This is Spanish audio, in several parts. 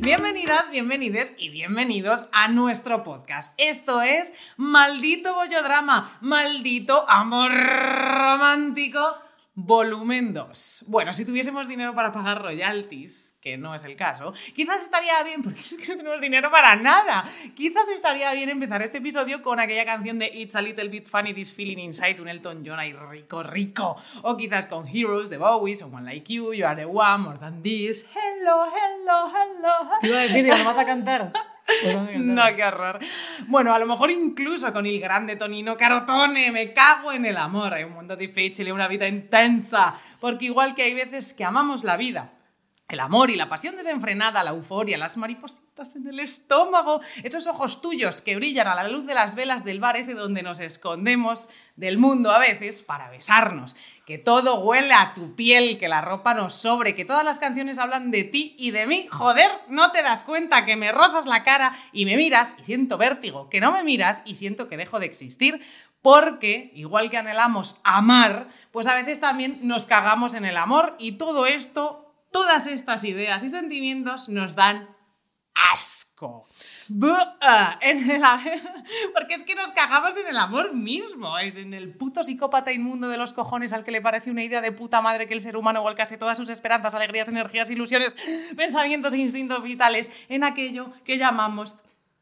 Bienvenidas, bienvenides y bienvenidos a nuestro podcast. Esto es Maldito Bollodrama, Maldito Amor Romántico Volumen 2. Bueno, si tuviésemos dinero para pagar royalties, que no es el caso, quizás estaría bien, porque es que no tenemos dinero para nada, quizás estaría bien empezar este episodio con aquella canción de It's a Little Bit Funny This Feeling Inside, un Elton John ahí rico, rico, o quizás con Heroes de Bowie, Someone Like You, You Are the One, More Than This, Hello, Hello, Hello. Te iba a decir, ¿y vas a cantar? No, qué horror. Bueno, a lo mejor incluso con el grande Tonino Carotone, me cago en el amor. Hay un mundo difícil y una vida intensa. Porque igual que hay veces que amamos la vida, el amor y la pasión desenfrenada, la euforia, las maripositas en el estómago, esos ojos tuyos que brillan a la luz de las velas del bar ese donde nos escondemos del mundo a veces para besarnos, que todo huele a tu piel, que la ropa nos sobre, que todas las canciones hablan de ti y de mí. Joder, no te das cuenta que me rozas la cara y me miras y siento vértigo, que no me miras y siento que dejo de existir. Porque, igual que anhelamos amar, pues a veces también nos cagamos en el amor y todo esto todas estas ideas y sentimientos nos dan asco. porque es que nos cagamos en el amor mismo, en el puto psicópata inmundo de los cojones al que le parece una idea de puta madre que el ser humano volcase todas sus esperanzas, alegrías, energías, ilusiones, pensamientos e instintos vitales en aquello que llamamos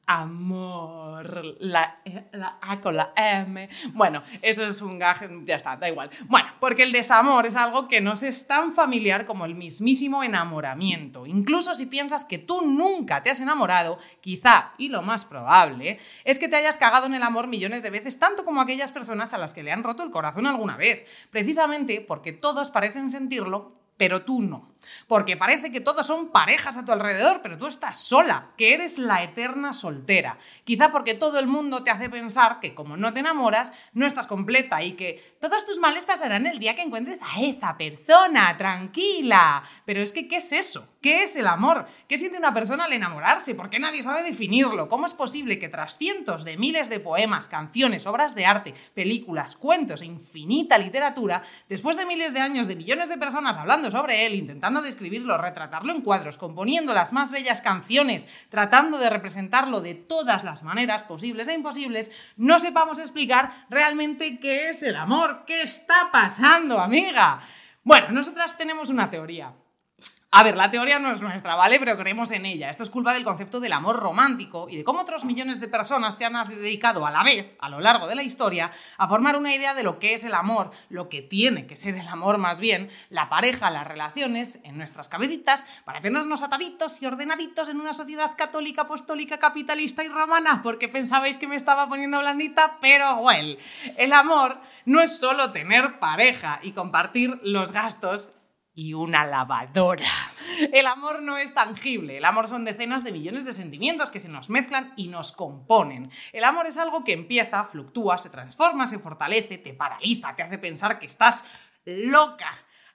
amor. La, la, A con la M. Bueno, eso es un gaje, ya está, da igual. Bueno, porque el desamor es algo que no es tan familiar como el mismísimo enamoramiento. Incluso si piensas que tú nunca te has enamorado, quizá, y lo más probable, es que te hayas cagado en el amor millones de veces, tanto como aquellas personas a las que le han roto el corazón alguna vez. Precisamente porque todos parecen sentirlo, pero tú no. Porque parece que todos son parejas a tu alrededor, pero tú estás sola, que eres la eterna soltera. Quizá porque todo el mundo te hace pensar que como no te enamoras, no estás completa y que todos tus males pasarán el día que encuentres a esa persona, tranquila. Pero es que, ¿qué es eso? ¿Qué es el amor? ¿Qué siente una persona al enamorarse? ¿Por qué nadie sabe definirlo? ¿Cómo es posible que tras cientos de miles de poemas, canciones, obras de arte, películas, cuentos e infinita literatura, después de miles de años de millones de personas hablando sobre él, intentando describirlo, retratarlo en cuadros, componiendo las más bellas canciones, tratando de representarlo de todas las maneras posibles e imposibles, no sepamos explicar realmente qué es el amor, qué está pasando, amiga. Bueno, nosotras tenemos una teoría. A ver, la teoría no es nuestra, ¿vale? Pero creemos en ella. Esto es culpa del concepto del amor romántico y de cómo otros millones de personas se han dedicado a la vez, a lo largo de la historia, a formar una idea de lo que es el amor, lo que tiene que ser el amor más bien, la pareja, las relaciones en nuestras cabecitas, para tenernos ataditos y ordenaditos en una sociedad católica, apostólica, capitalista y romana, porque pensabais que me estaba poniendo blandita, pero bueno, el amor no es solo tener pareja y compartir los gastos y una lavadora. El amor no es tangible, el amor son decenas de millones de sentimientos que se nos mezclan y nos componen. El amor es algo que empieza, fluctúa, se transforma, se fortalece, te paraliza, te hace pensar que estás loca.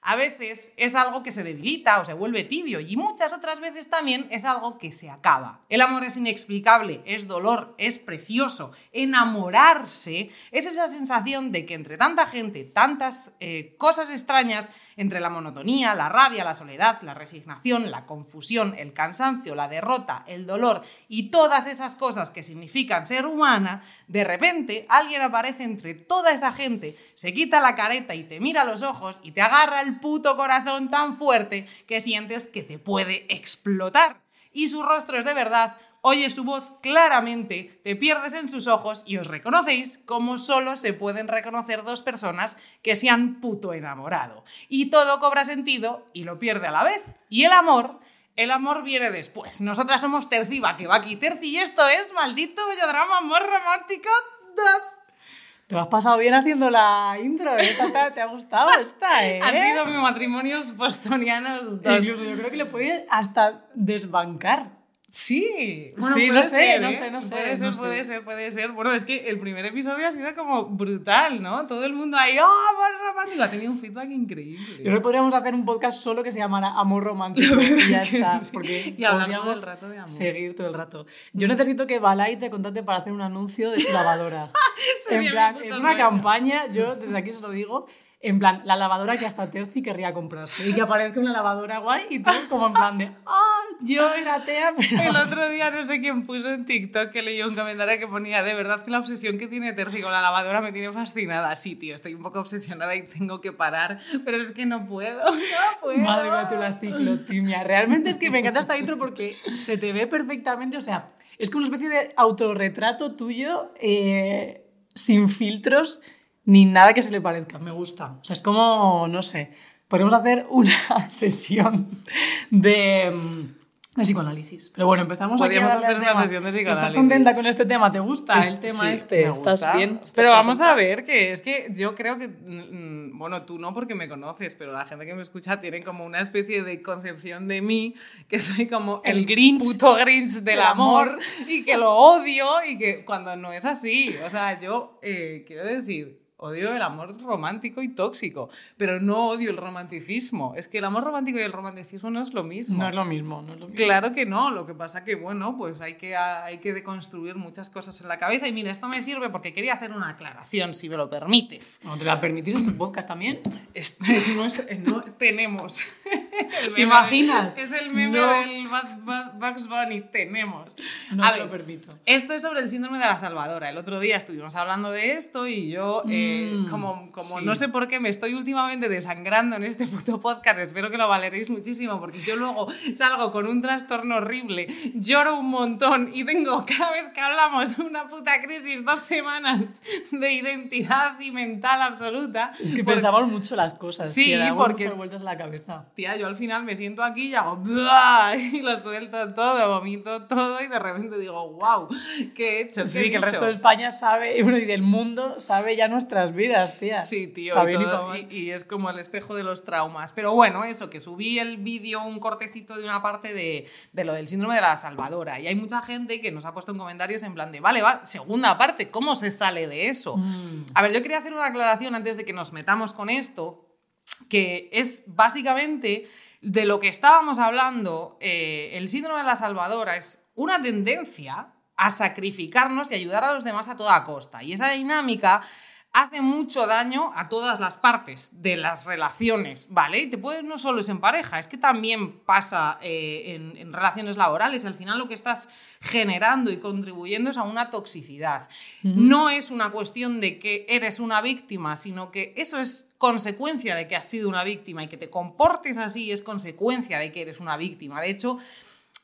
A veces es algo que se debilita o se vuelve tibio y muchas otras veces también es algo que se acaba. El amor es inexplicable, es dolor, es precioso. Enamorarse es esa sensación de que entre tanta gente, tantas eh, cosas extrañas, entre la monotonía, la rabia, la soledad, la resignación, la confusión, el cansancio, la derrota, el dolor y todas esas cosas que significan ser humana, de repente alguien aparece entre toda esa gente, se quita la careta y te mira los ojos y te agarra el puto corazón tan fuerte que sientes que te puede explotar. Y su rostro es de verdad oyes su voz claramente, te pierdes en sus ojos y os reconocéis como solo se pueden reconocer dos personas que se han puto enamorado. Y todo cobra sentido y lo pierde a la vez. Y el amor, el amor viene después. Nosotras somos Terciba, que va aquí Terci y esto es Maldito Bellodrama Amor Romántico 2. Te has pasado bien haciendo la intro, ¿eh? ¿Te, ha gustado esta, ¿eh? Ha sido mi matrimonio postonianos 2. yo creo que le puede hasta desbancar. Sí, Sí, no sé, no sé, no sé, Puede ser, no puede ser, puede ser. Bueno, es que el primer episodio ha sido como brutal, ¿no? Todo el mundo ahí, ¡oh, amor romántico! Ha tenido un feedback increíble. Yo creo que podríamos hacer un podcast solo que se llamara Amor Romántico y ya es que está. sí. Porque Y hablar todo el rato de amor. seguir todo el rato. Yo necesito que Balay te contacte para hacer un anuncio de su lavadora. En plan, es una sueño. campaña, yo desde aquí se lo digo, en plan, la lavadora que hasta Terci querría comprarse. Y que aparezca una lavadora guay y todo como en plan de, ah, yo era atea, pero... El otro día no sé quién puso en TikTok que leyó un comentario que ponía, de verdad que la obsesión que tiene Terci con la lavadora me tiene fascinada. Sí, tío, estoy un poco obsesionada y tengo que parar, pero es que no puedo, no puedo. Madre mía, tú la ciclotimia. Realmente es que me encanta esta intro porque se te ve perfectamente, o sea, es como una especie de autorretrato tuyo eh, sin filtros ni nada que se le parezca. Me gusta. O sea, es como, no sé, podemos hacer una sesión de, mm, de psicoanálisis. Pero bueno, empezamos aquí a Podríamos al hacer una tema. sesión de ¿Estás psicoanálisis. contenta con este tema? ¿Te gusta Es- el tema sí, este? me ¿Estás gusta. bien? ¿Estás Pero vamos contenta? a ver que es que yo creo que, mm, bueno, tú no porque me conoces, pero la gente que me escucha tiene como una especie de concepción de mí que soy como el, El Grinch puto Grinch del del amor, amor. y que lo odio y que cuando no es así, o sea, yo eh, quiero decir, odio el amor romántico y tóxico, pero no odio el romanticismo. Es que el amor romántico y el romanticismo no es lo mismo. No es lo mismo, no es lo mismo. Claro que no, lo que pasa que, bueno, pues hay que, hay que deconstruir muchas cosas en la cabeza. Y mira, esto me sirve porque quería hacer una aclaración, si me lo permites. ¿No te va a permitir este podcast también? Es- es- no es- no tenemos. ¿Te imaginas? es el meme No. del Bugs Bunny, tenemos. No A ver, lo permito. Esto es sobre el síndrome de la salvadora. El otro día estuvimos hablando de esto y yo, eh, Mm, como, como sí. no sé por qué me estoy últimamente desangrando en este puto podcast, espero que lo valeréis muchísimo porque yo luego salgo con un trastorno horrible, lloro un montón y tengo cada vez que hablamos una puta crisis, dos semanas de identidad y mental absoluta. Es que Porque- pensamos mucho las cosas. Sí, damos porque- muchas vueltas en la cabeza. Tía, yo al final me siento aquí y hago y lo suelto todo, vomito todo y de repente digo, wow, ¿qué he hecho? ¿Qué Sí, he que el resto dicho?". de España sabe, y del mundo sabe ya nuestras vidas, tía. Sí, tío, todo- y es como el espejo de los traumas. Pero bueno, eso, que subí el vídeo, un cortecito de una parte de, de lo del síndrome de la salvadora. Y hay mucha gente que nos ha puesto en comentarios en plan de, vale, va, segunda parte, ¿cómo se sale de eso? Mm. A ver, yo quería hacer una aclaración antes de que nos metamos con esto, que es básicamente de lo que estábamos hablando, eh, el síndrome de la salvadora es una tendencia a sacrificarnos y ayudar a los demás a toda costa. Y esa dinámica hace mucho daño a todas las partes de las relaciones, ¿vale? Y te puedes, no solo es en pareja, es que también pasa eh, en, en relaciones laborales. Al final lo que estás generando y contribuyendo es a una toxicidad. No es una cuestión de que eres una víctima, sino que eso es consecuencia de que has sido una víctima y que te comportes así es consecuencia de que eres una víctima. De hecho,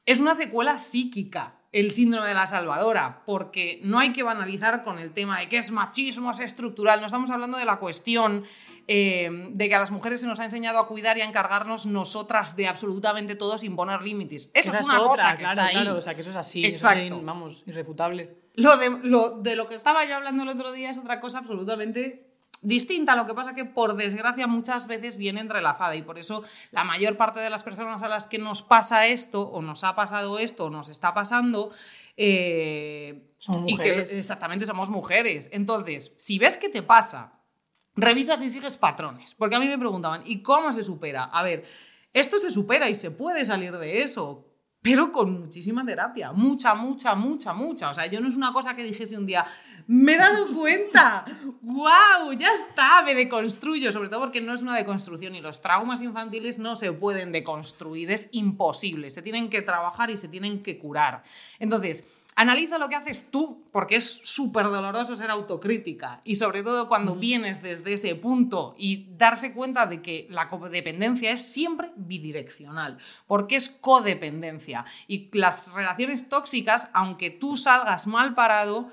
es una secuela psíquica el síndrome de la salvadora, porque no hay que banalizar con el tema de que es machismo, es estructural, no estamos hablando de la cuestión eh, de que a las mujeres se nos ha enseñado a cuidar y a encargarnos nosotras de absolutamente todo sin poner límites. Eso Esa es una otra, cosa que claro, está ahí. claro, o sea, que eso es así. Exacto. Eso es, vamos, irrefutable. Lo de, lo, de lo que estaba yo hablando el otro día es otra cosa absolutamente distinta. Lo que pasa que, por desgracia, muchas veces viene entrelazada y por eso la mayor parte de las personas a las que nos pasa esto, o nos ha pasado esto, o nos está pasando, eh, Son y que mujeres. exactamente somos mujeres. Entonces, si ves que te pasa, revisa si sigues patrones. Porque a mí me preguntaban, ¿y cómo se supera? A ver, esto se supera y se puede salir de eso. Pero con muchísima terapia, mucha, mucha, mucha, mucha. O sea, yo no es una cosa que dijese un día, me he dado cuenta, wow, ya está, me deconstruyo. Sobre todo porque no es una deconstrucción y los traumas infantiles no se pueden deconstruir, es imposible. Se tienen que trabajar y se tienen que curar. Entonces, Analiza lo que haces tú, porque es súper doloroso ser autocrítica. Y sobre todo cuando vienes desde ese punto y darse cuenta de que la codependencia es siempre bidireccional, porque es codependencia. Y las relaciones tóxicas, aunque tú salgas mal parado,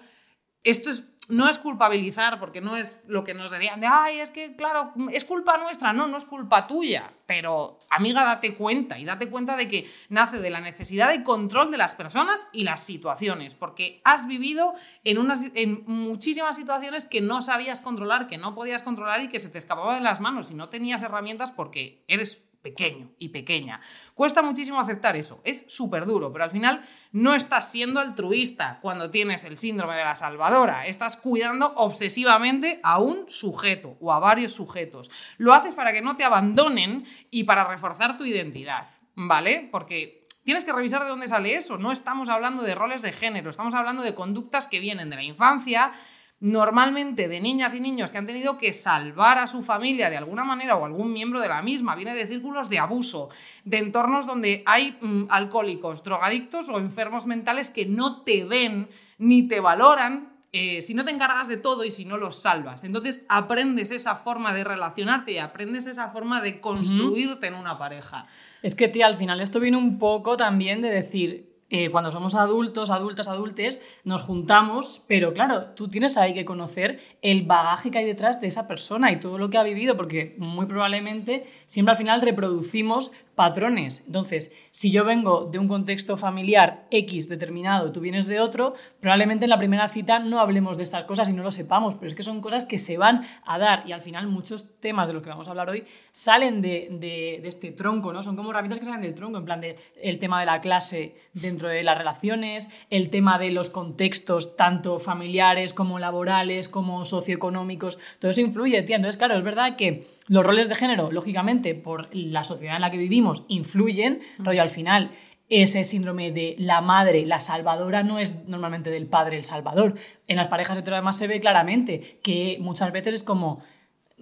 esto es, no es culpabilizar, porque no es lo que nos decían de, ay, es que, claro, es culpa nuestra. No, no es culpa tuya. Pero, amiga, date cuenta y date cuenta de que nace de la necesidad de control de las personas y las situaciones, porque has vivido en, unas, en muchísimas situaciones que no sabías controlar, que no podías controlar y que se te escapaban de las manos y no tenías herramientas porque eres pequeño y pequeña. Cuesta muchísimo aceptar eso, es súper duro, pero al final no estás siendo altruista cuando tienes el síndrome de la salvadora, estás cuidando obsesivamente a un sujeto o a varios sujetos. Lo haces para que no te abandonen y para reforzar tu identidad, ¿vale? Porque tienes que revisar de dónde sale eso. No estamos hablando de roles de género, estamos hablando de conductas que vienen de la infancia, normalmente de niñas y niños que han tenido que salvar a su familia de alguna manera o algún miembro de la misma. Viene de círculos de abuso, de entornos donde hay mm, alcohólicos, drogadictos o enfermos mentales que no te ven ni te valoran eh, si no te encargas de todo y si no los salvas. Entonces aprendes esa forma de relacionarte y aprendes esa forma de construirte en una pareja. Es que, tía, al final esto viene un poco también de decir, eh, cuando somos adultos, adultas, adultes, nos juntamos, pero claro, tú tienes ahí que conocer el bagaje que hay detrás de esa persona y todo lo que ha vivido, porque muy probablemente siempre al final reproducimos patrones. Entonces, si yo vengo de un contexto familiar X determinado, tú vienes de otro, probablemente en la primera cita no hablemos de estas cosas y no lo sepamos, pero es que son cosas que se van a dar y al final muchos temas de los que vamos a hablar hoy salen de, este tronco, ¿no? Son como herramientas que salen del tronco, en plan de el tema de la clase dentro de las relaciones, el tema de los contextos tanto familiares como laborales, como socioeconómicos, todo eso influye, tía. Entonces, claro, es verdad que los roles de género, lógicamente, por la sociedad en la que vivimos, influyen, rollo al final. Ese síndrome de la madre, la salvadora, no es normalmente del padre el salvador. En las parejas hetero además se ve claramente que muchas veces es como,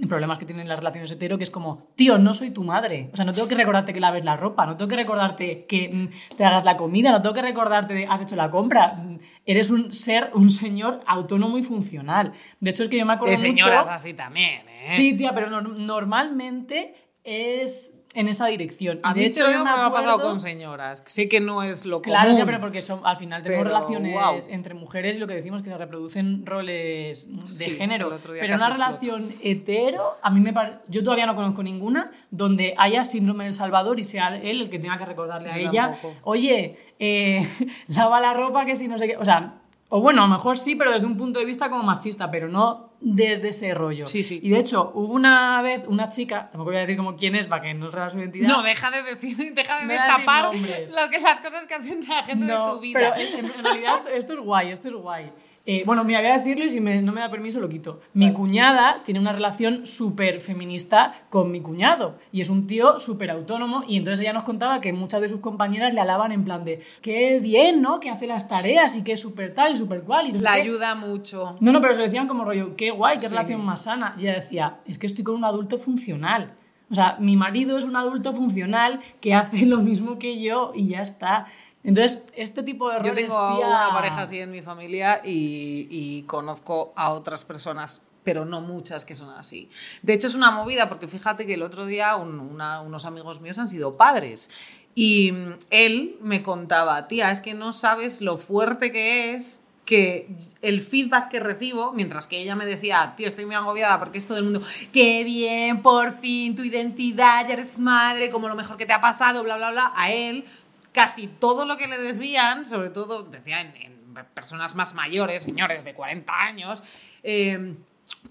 problemas que tienen las relaciones hetero, que es como, tío, no soy tu madre. O sea, no tengo que recordarte que laves la ropa, no tengo que recordarte que mm, te hagas la comida, no tengo que recordarte que has hecho la compra. Eres un ser, un señor autónomo y funcional. De hecho, es que yo me acuerdo de señoras así también, ¿eh? Sí, tía, pero normalmente es en esa dirección. A de hecho, me, ha pasado con señoras. Sé que no es lo claro, común. Claro, pero porque son, al final tenemos relaciones entre mujeres y lo que decimos que se reproducen roles de género. Pero una relación hetero, a mí me parece. Yo todavía no conozco ninguna donde haya síndrome del Salvador y sea él el que tenga que recordarle a ella. Oye, eh, lava la ropa que si no sé qué. O sea, o bueno, a lo mejor sí, pero desde un punto de vista como machista, pero no desde ese rollo. Sí, sí. Y de hecho, hubo una vez una chica, tampoco voy a decir como quién es para que no revela su identidad. No, deja de decir, deja de destapar lo que las cosas que hacen la gente de tu vida. Pero en, en realidad esto, es guay, esto es guay. Eh, bueno, me voy a decirlo y si no me da permiso lo quito. Mi cuñada tiene una relación súper feminista con mi cuñado y es un tío súper autónomo y entonces ella nos contaba que muchas de sus compañeras le alaban en plan de qué bien, ¿no? Que hace las tareas y que es súper tal y súper cual. Y la ayuda mucho. No, no, pero se decían como rollo, qué guay, qué relación más sana. Y ella decía, es que estoy con un adulto funcional. O sea, mi marido es un adulto funcional que hace lo mismo que yo y ya está. Entonces, este tipo de roles... Yo tengo una pareja así en mi familia y, conozco a otras personas pero no muchas que son así. De hecho, es una movida porque fíjate que el otro día unos amigos míos han sido padres y él me contaba, tía, es que no sabes lo fuerte que es que el feedback que recibo, mientras que ella me decía, tío, estoy muy agobiada porque es todo el mundo, qué bien, por fin, tu identidad, ya eres madre, como lo mejor que te ha pasado, bla, bla, bla, a él casi todo lo que le decían, sobre todo decían en, personas más mayores, señores de 40 años, eh,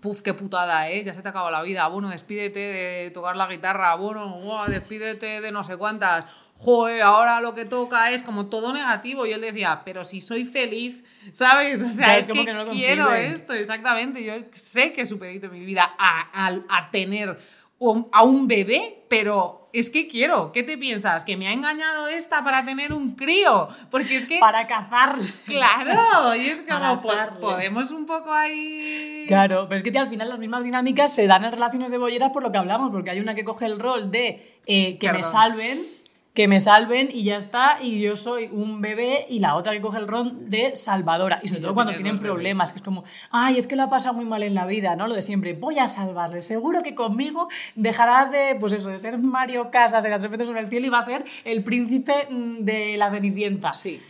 Puf, qué putada, ¿eh? Ya se te acabó la vida. Bueno, despídete de tocar la guitarra. Bueno, despídete de no sé cuántas. Joder, ahora lo que toca es como todo negativo. Y él decía, pero si soy feliz, ¿sabes? O sea, es, que, quiero esto, exactamente. Yo sé que he supedito mi vida a, a tener a un bebé, pero es que quiero. ¿Qué te piensas? ¿Que me ha engañado esta para tener un crío? Porque es que... Para cazar. Claro, y es como podemos un poco ahí... Claro, pero es que al final las mismas dinámicas se dan en relaciones de bolleras por lo que hablamos, porque hay una que coge el rol de eh, que me salven que me salven y ya está, y yo soy un bebé y la otra que coge el rol de salvadora. Y sobre todo cuando tienen problemas, que es como, ay, es que lo ha pasado muy mal en la vida, ¿no? Lo de siempre, voy a salvarle, seguro que conmigo dejará de, pues eso, de ser Mario Casas en las tres veces sobre el cielo y va a ser el príncipe mm, de la Cenicienta. Sí.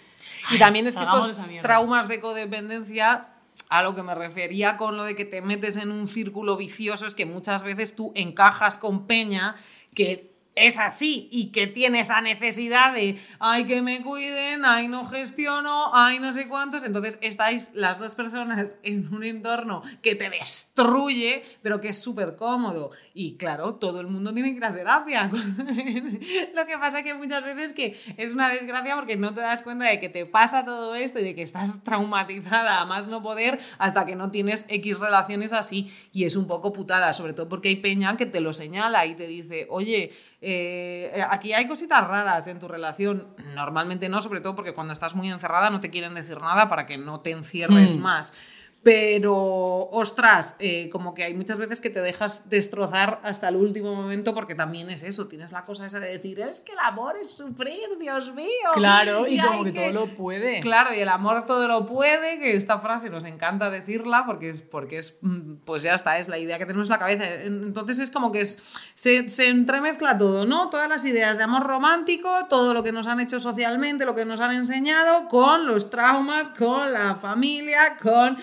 Y también es que estos traumas de codependencia a lo que me refería con lo de que te metes en un círculo vicioso es que muchas veces tú encajas con peña que es así y que tiene esa necesidad de, ay, que me cuiden, ay, no gestiono, ay, no sé cuántos. Entonces estáis las dos personas en un entorno que te destruye, pero que es súper cómodo. Y claro, todo el mundo tiene que ir a terapia. Lo que pasa que muchas veces que es una desgracia porque no te das cuenta de que te pasa todo esto y de que estás traumatizada a más no poder hasta que no tienes X relaciones así. Y es un poco putada, sobre todo porque hay peña que te lo señala y te dice, oye, eh, aquí hay cositas raras en tu relación. Normalmente no, sobre todo porque cuando estás muy encerrada no te quieren decir nada para que no te encierres Hmm. más. Pero, ostras, eh, como que hay muchas veces que te dejas destrozar hasta el último momento porque también es eso, tienes la cosa esa de decir, es que el amor es sufrir, Dios mío. Claro, y, Y como que, todo lo puede. Claro, y el amor todo lo puede, que esta frase nos encanta decirla porque es, porque es mm, pues ya está, es la idea que tenemos en la cabeza. Entonces es como que es, se, se entremezcla todo, ¿no? Todas las ideas de amor romántico, todo lo que nos han hecho socialmente, lo que nos han enseñado, con los traumas, con la familia, con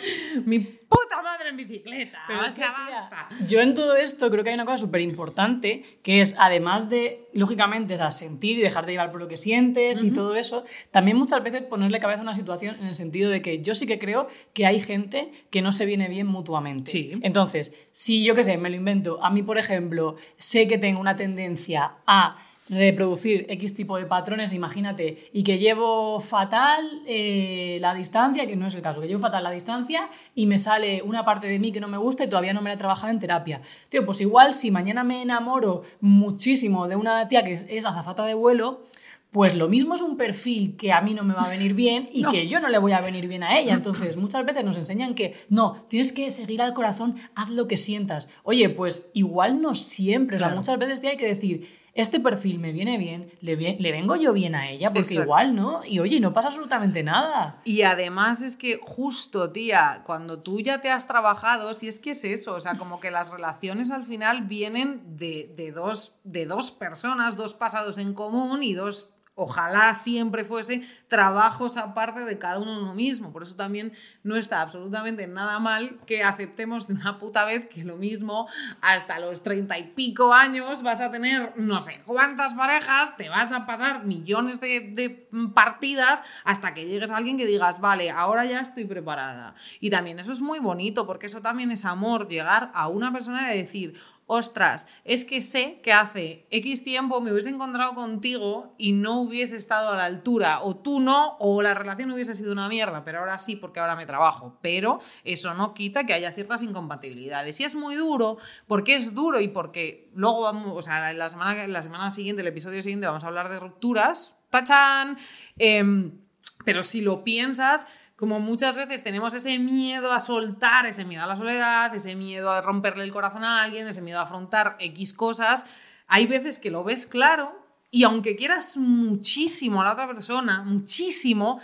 mi puta madre en bicicleta. Pero o sea, basta. yo en todo esto creo que hay una cosa súper importante, que es, además de, lógicamente, es a sentir y dejar de llevar por lo que sientes y todo eso, también muchas veces ponerle cabeza a una situación en el sentido de que yo sí que creo que hay gente que no se viene bien mutuamente. Sí. Entonces, si yo qué sé, me lo invento, a mí, por ejemplo, sé que tengo una tendencia a reproducir X tipo de patrones, imagínate, y que llevo fatal eh, la distancia, que no es el caso, que llevo fatal la distancia y me sale una parte de mí que no me gusta y todavía no me la he trabajado en terapia. Tío, pues igual si mañana me enamoro muchísimo de una tía que es, es azafata de vuelo, pues lo mismo es un perfil que a mí no me va a venir bien y que yo no le voy a venir bien a ella. Entonces, muchas veces nos enseñan que no, tienes que seguir al corazón, haz lo que sientas. Oye, pues igual no siempre, o sea, muchas veces tío, hay que decir, este perfil me viene bien, le, vengo yo bien a ella, porque Exacto. igual no, y oye, no pasa absolutamente nada. Y además es que justo, tía, cuando tú ya te has trabajado, si es que es eso, o sea, como que las relaciones al final vienen de, de dos, de dos personas, dos pasados en común y dos, ojalá siempre fuese, trabajos aparte de cada uno mismo. Por eso también no está absolutamente nada mal que aceptemos de una puta vez que lo mismo hasta los treinta y pico años vas a tener no sé cuántas parejas, te vas a pasar millones de, de partidas hasta que llegues a alguien que digas, vale, ahora ya estoy preparada. Y también eso es muy bonito porque eso también es amor, llegar a una persona y decir, ostras, es que sé que hace X tiempo me hubiese encontrado contigo y no hubiese estado a la altura, o tú no, o la relación hubiese sido una mierda, pero ahora sí porque ahora me trabajo. Pero eso no quita que haya ciertas incompatibilidades. Y es muy duro, porque es duro y porque luego vamos, o sea, la semana, la semana siguiente, el episodio siguiente, vamos a hablar de rupturas. ¡Tachán! Em, pero si lo piensas, como muchas veces tenemos ese miedo a soltar, ese miedo a la soledad, ese miedo a romperle el corazón a alguien, ese miedo a afrontar X cosas, hay veces que lo ves claro y aunque quieras muchísimo a la otra persona, muchísimo,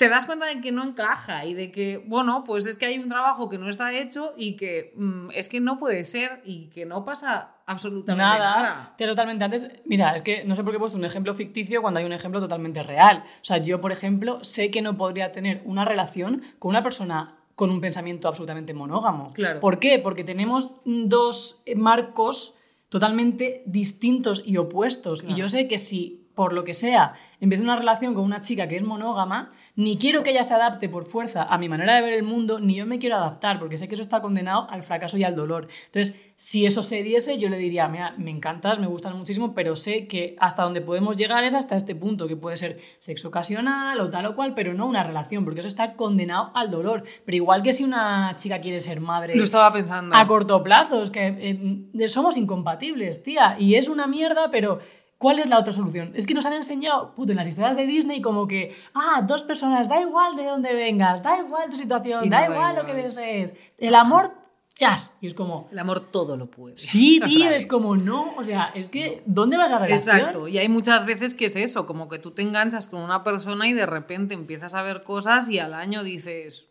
te das cuenta de que no encaja y de que, bueno, pues es que hay un trabajo que no está hecho y que mm, es que no puede ser y que no pasa absolutamente Nada, nada. Totalmente. Antes, mira, es que no sé por qué he puesto un ejemplo ficticio cuando hay un ejemplo totalmente real. O sea, yo, por ejemplo, sé que no podría tener una relación con una persona con un pensamiento absolutamente monógamo. Claro. ¿Por qué? Porque tenemos dos marcos totalmente distintos y opuestos. Claro. Y yo sé que si, por lo que sea, empiezo una relación con una chica que es monógama, ni quiero que ella se adapte por fuerza a mi manera de ver el mundo, ni yo me quiero adaptar, porque sé que eso está condenado al fracaso y al dolor. Entonces, si eso se diese, yo le diría, mira, me encantas, me gustan muchísimo, pero sé que hasta donde podemos llegar es hasta este punto, que puede ser sexo ocasional o tal o cual, pero no una relación, porque eso está condenado al dolor. Pero igual que si una chica quiere ser madre Lo estaba pensando. a corto plazo, es que eh, somos incompatibles, tía, y es una mierda, pero ¿cuál es la otra solución? Es que nos han enseñado, puto, en las historias de Disney como que, ah, dos personas, da igual de dónde vengas, da igual tu situación, da, no da igual lo que desees, el amor, chas, y es como... El amor todo lo puede. Sí, tío, es como no, o sea, es que ¿dónde vas a relación? Exacto, y hay muchas veces que es eso, como que tú te enganchas con una persona y de repente empiezas a ver cosas y al año dices,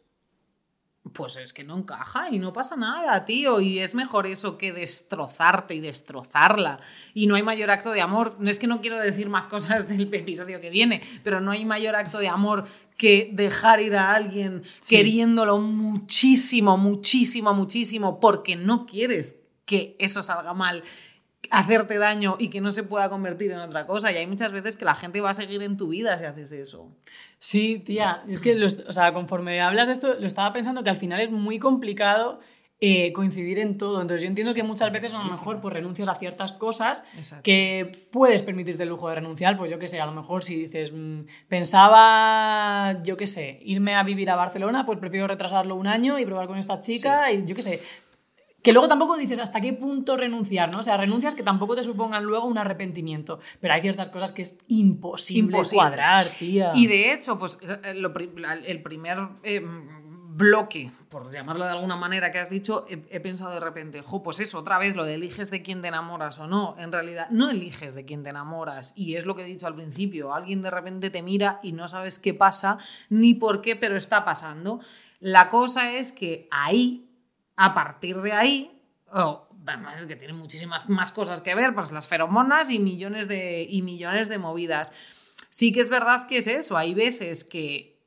pues es que no encaja y no pasa nada, tío, y es mejor eso que destrozarte y destrozarla. Y no hay mayor acto de amor, no es que no quiero decir más cosas del episodio que viene, pero no hay mayor acto de amor que dejar ir a alguien Sí. queriéndolo muchísimo, muchísimo, muchísimo, porque no quieres que eso salga mal hacerte daño y que no se pueda convertir en otra cosa. Y hay muchas veces que la gente va a seguir en tu vida si haces eso. Sí, tía, es que, los- o sea, conforme hablas de esto, lo estaba pensando que al final es muy complicado eh, coincidir en todo. Entonces yo entiendo que muchas veces a lo mejor pues renuncias a ciertas cosas Exacto. que puedes permitirte el lujo de renunciar, pues yo qué sé, a lo mejor si dices, mm, pensaba, yo qué sé, irme a vivir a Barcelona, pues prefiero retrasarlo un año y probar con esta chica y yo qué sé. Que luego tampoco dices hasta qué punto renunciar, ¿no? O sea, renuncias que tampoco te supongan luego un arrepentimiento. Pero hay ciertas cosas que es imposible, Imposible. cuadrar, tía. Y de hecho, pues eh, lo la- el primer eh, bloque, por llamarlo de alguna manera, que has dicho, he, he pensado de repente, jo, pues eso, otra vez lo de eliges de quién te enamoras o no. En realidad, no eliges de quién te enamoras. Y es lo que he dicho al principio, alguien de repente te mira y no sabes qué pasa ni por qué, pero está pasando. La cosa es que ahí, a partir de ahí, oh, que tiene muchísimas más cosas que ver, pues las feromonas y millones de, y millones de movidas. Sí que es verdad que es eso, hay veces que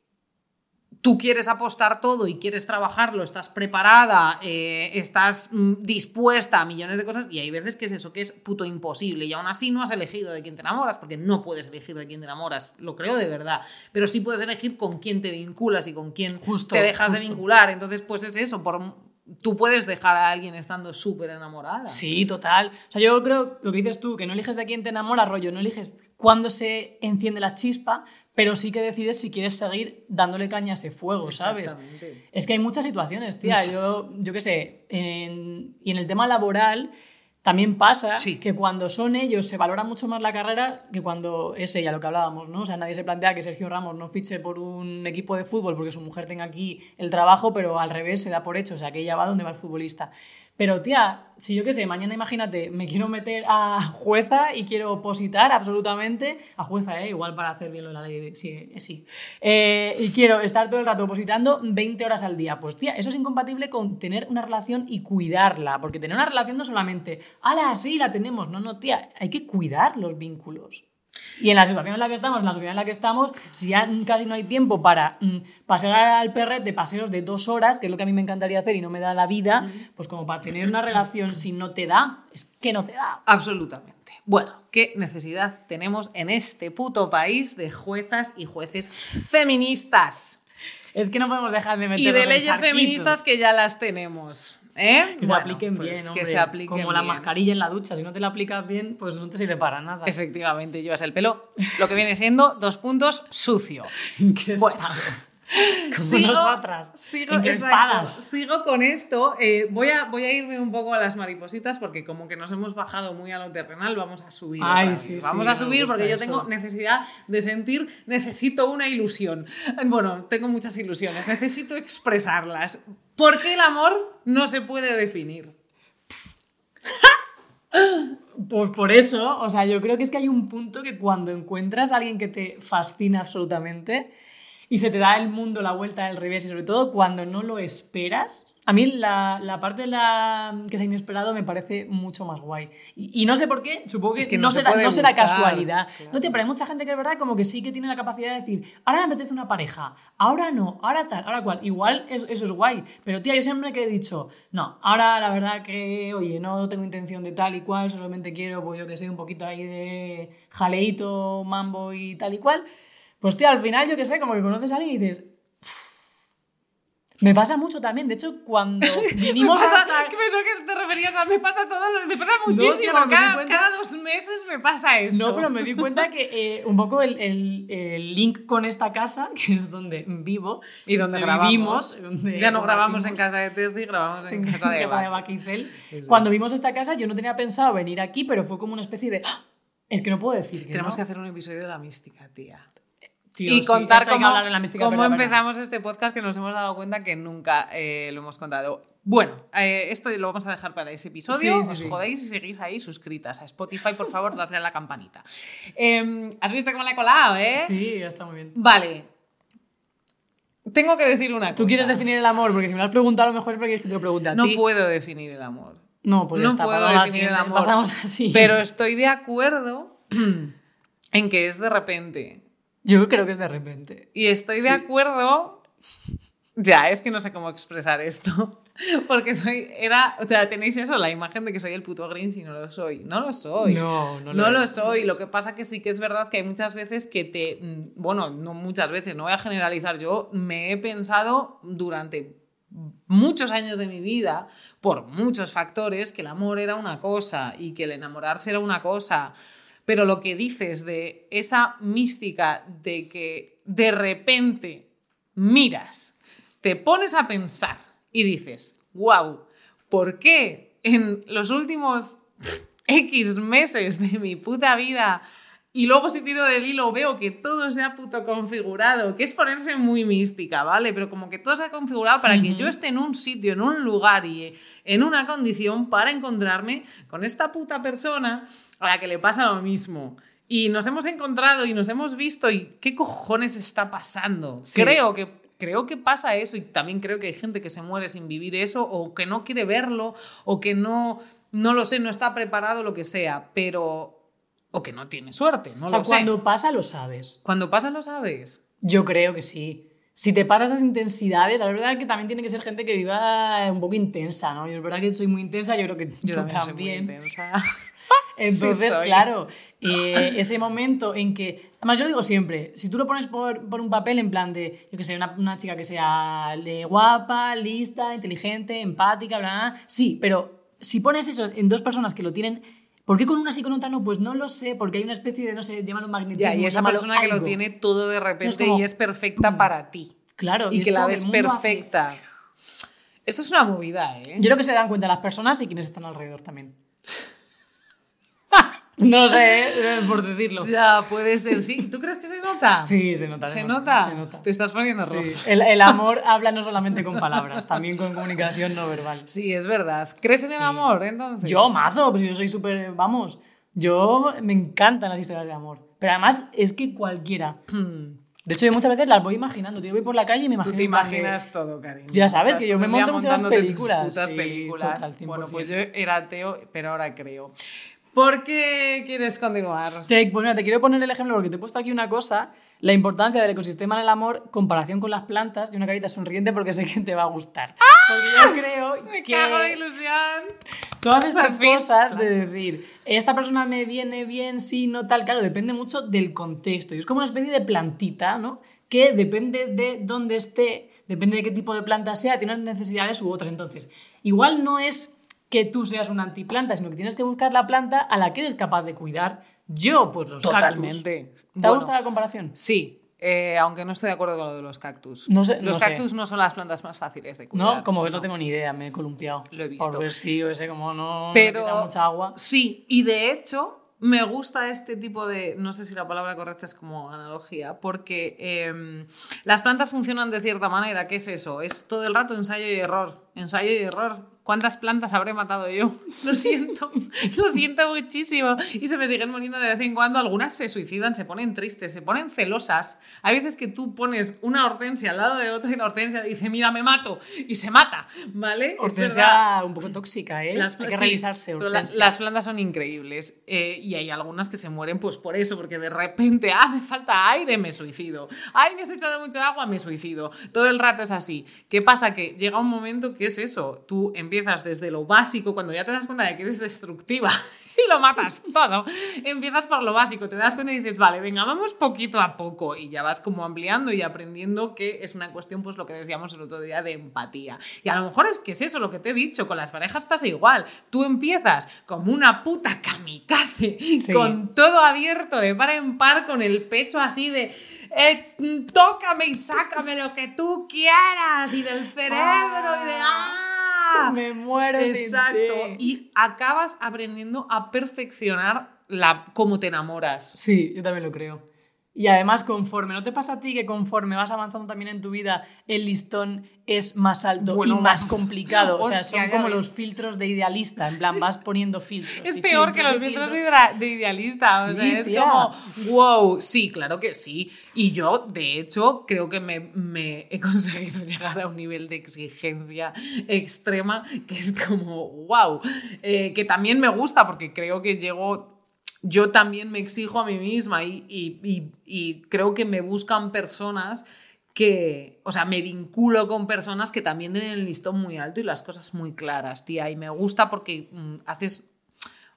tú quieres apostar todo y quieres trabajarlo, estás preparada, eh, estás mm, dispuesta a millones de cosas y hay veces que es eso, que es puto imposible y aún así no has elegido de quién te enamoras, porque no puedes elegir de quién te enamoras, lo creo de verdad, pero sí puedes elegir con quién te vinculas y con quién Justo, te dejas de vincular, entonces pues es eso, por, tú puedes dejar a alguien estando súper enamorada. Sí, total. O sea, yo creo lo que dices tú, que no eliges de quién te enamora, rollo, no eliges cuándo se enciende la chispa, pero sí que decides si quieres seguir dándole caña a ese fuego, ¿sabes? Exactamente. Es que hay muchas situaciones, tía. Muchas. Yo, yo qué sé, en- y en el tema laboral también pasa Sí. que cuando son ellos se valora mucho más la carrera que cuando es ella, lo que hablábamos, ¿no? O sea, nadie se plantea que Sergio Ramos no fiche por un equipo de fútbol porque su mujer tenga aquí el trabajo, pero al revés se da por hecho, o sea, que ella va donde va el futbolista. Pero, tía, si yo qué sé, mañana imagínate, me quiero meter a jueza y quiero opositar absolutamente, a jueza, ¿eh? igual para hacer bien lo de la ley, de- sí, eh, sí. Eh, y quiero estar todo el rato opositando 20 horas al día. Pues, tía, eso es incompatible con tener una relación y cuidarla, porque tener una relación no solamente, ala, sí, la tenemos, no, no, tía, hay que cuidar los vínculos. Y en la situación en la que estamos, en la sociedad en la que estamos, si ya casi no hay tiempo para mm, pasear al perrete paseos de dos horas, que es lo que a mí me encantaría hacer y no me da la vida, pues como para tener una relación si no te da, es que no te da. Absolutamente. Bueno, ¿qué necesidad tenemos en este puto país de juezas y jueces feministas? Es que no podemos dejar de meternos Y de leyes feministas que ya las tenemos. ¿Eh? Que se apliquen pues bien, que hombre. se apliquen Como la mascarilla en la ducha, si no te la aplicas bien, pues no te sirve para nada. Efectivamente, llevas el pelo, lo que viene siendo dos puntos sucio. Bueno. Como Sigo- nosotras. Sigo, encrespadas. exacto, sigo con esto. eh, voy, a, voy a irme un poco a las maripositas porque como que nos hemos bajado muy a lo terrenal, vamos a subir. Ay, sí, vamos a subir porque yo eso. tengo necesidad de sentir, necesito una ilusión. Bueno, tengo muchas ilusiones, necesito expresarlas. ¿Por qué el amor no se puede definir? Pues por eso, o sea, yo creo que es que hay un punto que cuando encuentras a alguien que te fascina absolutamente y se te da el mundo la vuelta del revés y sobre todo cuando no lo esperas, a mí la, la parte de la que sea inesperado me parece mucho más guay. Y, y no sé por qué, supongo que, Es que no, no se será, no será casualidad. claro. No, tío, pero hay mucha gente que es verdad como que sí que tiene la capacidad de decir, ahora me apetece una pareja, ahora no, ahora tal, ahora cual. Igual es- eso es guay, pero tía, yo siempre que he dicho, no, ahora la verdad que, oye, no tengo intención de tal y cual, solamente quiero, pues yo que sé, un poquito ahí de jaleito, mambo y tal y cual. Pues tía, al final yo que sé, como que conoces a alguien y dices... Me pasa mucho también, de hecho, cuando Me vinimos pasa, hasta- que pensó que te referías a me pasa todo, lo- me pasa muchísimo. me cada, cuenta- cada dos meses me pasa esto. No, pero me di cuenta que eh, un poco el, el- el link con esta casa, que es donde vivo Y donde donde grabamos. vivimos, donde ya no grabamos en casa de Terzi, grabamos en en casa de Eva. Baquicel. Cuando vimos esta casa, yo no tenía pensado venir aquí, pero fue como una especie de. ¡Ah! Es que no puedo decir que Tenemos no. que hacer un episodio de la mística, tía. Tío, y sí, contar que cómo, cómo empezamos este podcast que nos hemos dado cuenta que nunca eh, lo hemos contado. Bueno, eh, esto lo vamos a dejar para ese episodio. Sí, sí, Os sí. jodéis y seguís ahí suscritas a Spotify, por favor, dadle a la campanita. Em, ¿Has visto cómo la he colado, eh? Sí, ya está muy bien. Vale. Tengo que decir una cosa. ¿Tú quieres definir el amor? Porque si me lo has preguntado, a lo mejor es porque te lo pregunte a No ti. puedo definir el amor. No, pues ya no está, puedo definir el amor. Pasamos así. Pero estoy de acuerdo en que es de repente. Yo creo que es de repente. Y estoy de acuerdo Ya, es que no sé cómo expresar esto. Porque soy, era, o sea, tenéis eso, la imagen de que soy el puto Grinch y no lo soy. No lo soy. No, no lo No lo soy. Lo que pasa que sí que es verdad que hay muchas veces que te, mm, bueno, no muchas veces, no voy a generalizar. Yo me he pensado durante muchos años de mi vida, por muchos factores, que el amor era una cosa y que el enamorarse era una cosa. Pero lo que dices de esa mística de que de repente miras, te pones a pensar y dices, wow, ¿por qué en los últimos X meses de mi puta vida y luego si tiro del hilo veo que todo se ha puto configurado, que es ponerse muy mística, ¿vale? Pero como que todo se ha configurado para que yo esté en un sitio, en un lugar y en una condición para encontrarme con esta puta persona a la que le pasa lo mismo. Y nos hemos encontrado y nos hemos visto y qué cojones está pasando. Sí. Creo que creo que pasa eso y también creo que hay gente que se muere sin vivir eso o que no quiere verlo o que no no lo sé, no está preparado lo que sea, pero o que no tiene suerte, no o sea, lo cuando sé. pasa lo sabes. Cuando pasa lo sabes. Yo creo que sí. Si te pasas esas intensidades, la verdad es que también tiene que ser gente que viva un poco intensa, ¿no? Yo es verdad que soy muy intensa, yo creo que Yo tú también, soy muy también. intensa. Entonces, claro, eh, ese momento en que. Además, yo lo digo siempre: si tú lo pones por, por un papel en plan de, yo que sé, una, una chica que sea eh, guapa, lista, inteligente, empática, bla, bla, bla, sí, pero si pones eso en dos personas que lo tienen. ¿Por qué con una sí y con otra no? Pues no lo sé, porque hay una especie de, no sé, llámalo magnetismo. Ya, y esa persona que lo tiene todo de repente como, y es perfecta para ti. Claro, Y es que la ves hace- perfecta. Eso es una movida, ¿eh? Yo creo que se dan cuenta las personas y quienes están alrededor también. No sé, eh, por decirlo. Ya, puede ser, sí. ¿Tú crees que se nota? Sí, se nota. ¿Se nota? Se nota. Te estás poniendo rojo. Sí. El, el amor habla no solamente con palabras, también con comunicación no verbal. Sí, es verdad. ¿Crees en el amor, entonces? Yo, mazo, pues yo soy súper. Vamos, yo me encantan las historias de amor. Pero además es que cualquiera. De hecho, yo muchas veces las voy imaginando. Yo voy por la calle y me imagino. Tú te imaginas todo, cariño. Ya sabes que yo me monto muchas montándote tus películas. putas Sí, películas. total, 100%. bueno, pues yo era ateo, pero ahora creo. ¿Por qué quieres continuar? Te, pues te quiero poner el ejemplo porque te he puesto aquí una cosa, la importancia del ecosistema en el amor, comparación con las plantas y una carita sonriente porque sé que te va a gustar. Porque yo creo ¡Ah! Me que cago de ilusión. todas estas fin, cosas de decir, esta persona me viene bien, sí, no tal, claro, depende mucho del contexto. Y es como una especie de plantita, ¿no? Que depende de dónde esté, depende de qué tipo de planta sea, tiene unas necesidades u otras. Entonces, igual no es que tú seas una antiplanta, sino que tienes que buscar la planta a la que eres capaz de cuidar. Yo, pues los Totalmente. cactus. ¿Te Bueno. gusta la comparación? Sí, eh, aunque no estoy de acuerdo con lo de los cactus. No sé- los no sé. cactus no son las plantas más fáciles de cuidar. No, como ves, no tengo ni idea, me he columpiado. Lo he visto. Por ver si yo sé como no Pero necesita mucha agua. sí, y de hecho me gusta este tipo de, no sé si la palabra correcta es como analogía, porque em, las plantas funcionan de cierta manera. ¿Qué es eso? Es todo el rato ensayo y error, ensayo y error. ¿Cuántas plantas habré matado yo? Lo siento, lo siento muchísimo. Y se me siguen muriendo de vez en cuando. Algunas se suicidan, se ponen tristes, se ponen celosas. Hay veces que tú pones una hortensia al lado de otra y la hortensia dice, mira, me mato. Y se mata, ¿vale? Es. Hortensia un poco tóxica, ¿eh? Las, Hay que sí, revisarse. pero la- las plantas son increíbles eh, y hay algunas que se mueren pues por eso, porque de repente, ah, me falta aire, me suicido. Ay, me has echado mucha agua, me suicido. Todo el rato es así. ¿Qué pasa? Que llega un momento que es eso. Tú empiezas desde lo básico, cuando ya te das cuenta de que eres destructiva y lo matas todo. Empiezas por lo básico, te das cuenta y dices, vale, venga, vamos poquito a poco y ya vas como ampliando y aprendiendo que es una cuestión, pues lo que decíamos el otro día, de empatía. Y a lo mejor es que es eso lo que te he dicho, con las parejas pasa igual. Tú empiezas como una puta kamikaze, Sí. con todo abierto de par en par, con el pecho así de... eh, tócame y sácame lo que tú quieras y del cerebro y de... ¡Ah! Me muero Exacto. Y acabas aprendiendo a perfeccionar la, cómo te enamoras. Sí, yo también lo creo. Y además, conforme, ¿no te pasa a ti que conforme vas avanzando también en tu vida, el listón es más alto Bueno, y más complicado? O sea, son como ves. los filtros de idealista, en plan, vas poniendo filtros. Es peor que los filtros de, idealista. O sea, Sí, es tía. como, wow, sí, claro que sí. Y yo, de hecho, creo que me, me he conseguido llegar a un nivel de exigencia extrema que es como, wow. Eh, que también me gusta porque creo que llego. Yo también me exijo a mí misma y, y- y- creo que me buscan personas que, o sea, me vinculo con personas que también tienen el listón muy alto y las cosas muy claras, tía. Y me gusta porque mm, haces,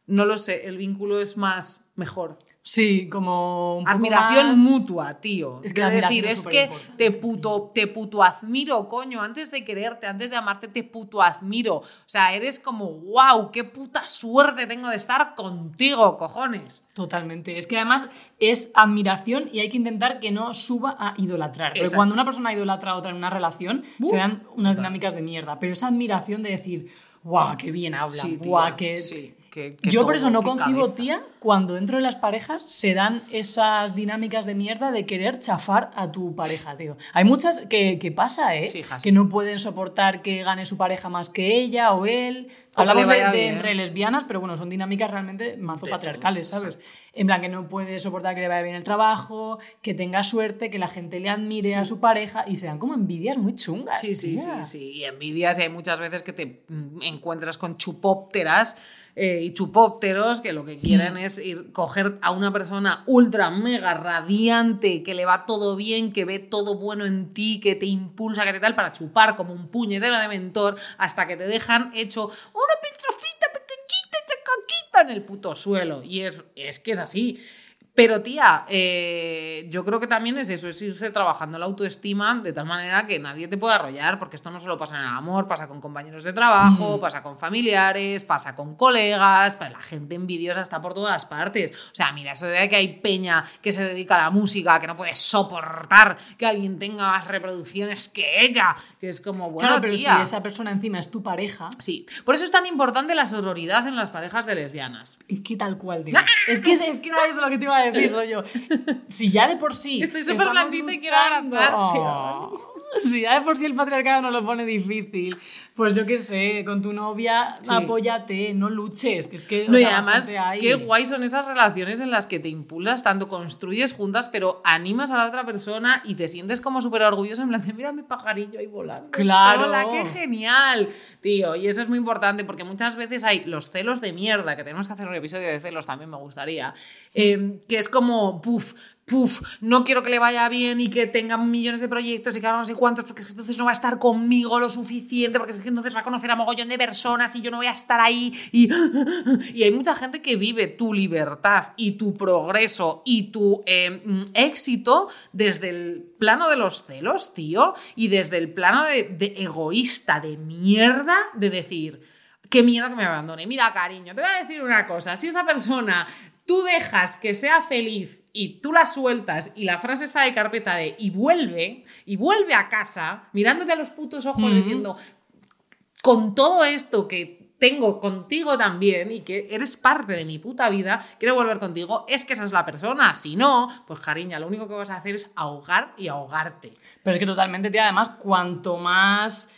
no lo sé, el vínculo es más mejor. Sí, como. un poco Admiración más- mutua, tío. Es que decir, es es que te puto, te puto admiro, coño. Antes de quererte, antes de amarte, te puto admiro. O sea, eres como, wow, qué puta suerte tengo de estar contigo, cojones. Totalmente. Es que además es admiración y hay que intentar que no suba a idolatrar. Porque Exacto. cuando una persona idolatra a otra en una relación, Uh, se dan unas dinámicas de mierda. Pero esa admiración de decir, guau, qué bien habla, Sí, guau, qué. sí, Yo por eso no concibo, cabeza. tía, cuando dentro de las parejas se dan esas dinámicas de mierda de querer chafar a tu pareja, tío. Hay muchas que, que pasa, ¿eh? Sí, que no pueden soportar que gane su pareja más que ella o él. O Hablamos de, de entre lesbianas, pero bueno, son dinámicas realmente mazo De patriarcales, todo, ¿sabes? En plan, que no puede soportar que le vaya bien el trabajo, que tenga suerte, que la gente le admire a su pareja y se dan como envidias muy chungas. Sí, sí, sí, sí. Y envidias, y hay muchas veces que te mm, encuentras con chupópteras eh, y chupópteros que lo que Mm. quieren es ir coger a una persona ultra mega radiante, que le va todo bien, que ve todo bueno en ti, que te impulsa, que te tal, para chupar como un puñetero de mentor hasta que te dejan hecho una pistrofita pequeñita, chacaquita en el puto suelo. Y es, es que es así. Pero tía, eh, yo creo que también es eso, es irse trabajando la autoestima de tal manera que nadie te pueda arrollar, porque esto no solo pasa en el amor, pasa con compañeros de trabajo, pasa con familiares, pasa con colegas, la gente envidiosa está por todas partes. O sea, mira, eso de que hay peña que se dedica a la música, que no puede soportar que alguien tenga más reproducciones que ella, que es como, bueno, claro, pero tía. si esa persona encima es tu pareja, Sí, por eso es tan importante la sororidad en las parejas de lesbianas. es que tal cual, tío. es que es, es que eso lo que te iba a decir, rollo. Si ya de por sí. Estoy súper blandita y quiero abrazarte. Oh. Si ya de por sí el patriarcado nos lo pone difícil, pues yo qué sé, con tu novia Sí. apóyate, no luches. Que es que, No, y sea, además, qué guay son esas relaciones en las que te impulsas tanto, construyes juntas, pero animas a la otra persona y te sientes como súper orgulloso en plan de, mira mi pajarillo ahí volando. Claro. sola, qué genial, tío. Y eso es muy importante porque muchas veces hay los celos de mierda, que tenemos que hacer un episodio de celos también, me gustaría, eh, que es como, puf, puf, no quiero que le vaya bien y que tenga millones de proyectos y que haga no sé cuántos, porque es que entonces no va a estar conmigo lo suficiente, porque es que entonces va a conocer a mogollón de personas y yo no voy a estar ahí. Y, y hay mucha gente que vive tu libertad y tu progreso y tu mm, éxito desde el plano de los celos, tío, y desde el plano de, de egoísta, de mierda, de decir, qué miedo que me abandone. Mira, cariño, te voy a decir una cosa, si esa persona tú dejas que sea feliz y tú la sueltas y la frase está de carpeta de y vuelve, y vuelve a casa mirándote a los putos ojos diciendo, con todo esto que tengo contigo también y que eres parte de mi puta vida, quiero volver contigo, es que esa es la persona. Si no, pues cariña, lo único que vas a hacer es ahogar y ahogarte. Pero es que totalmente, tía, además, cuanto más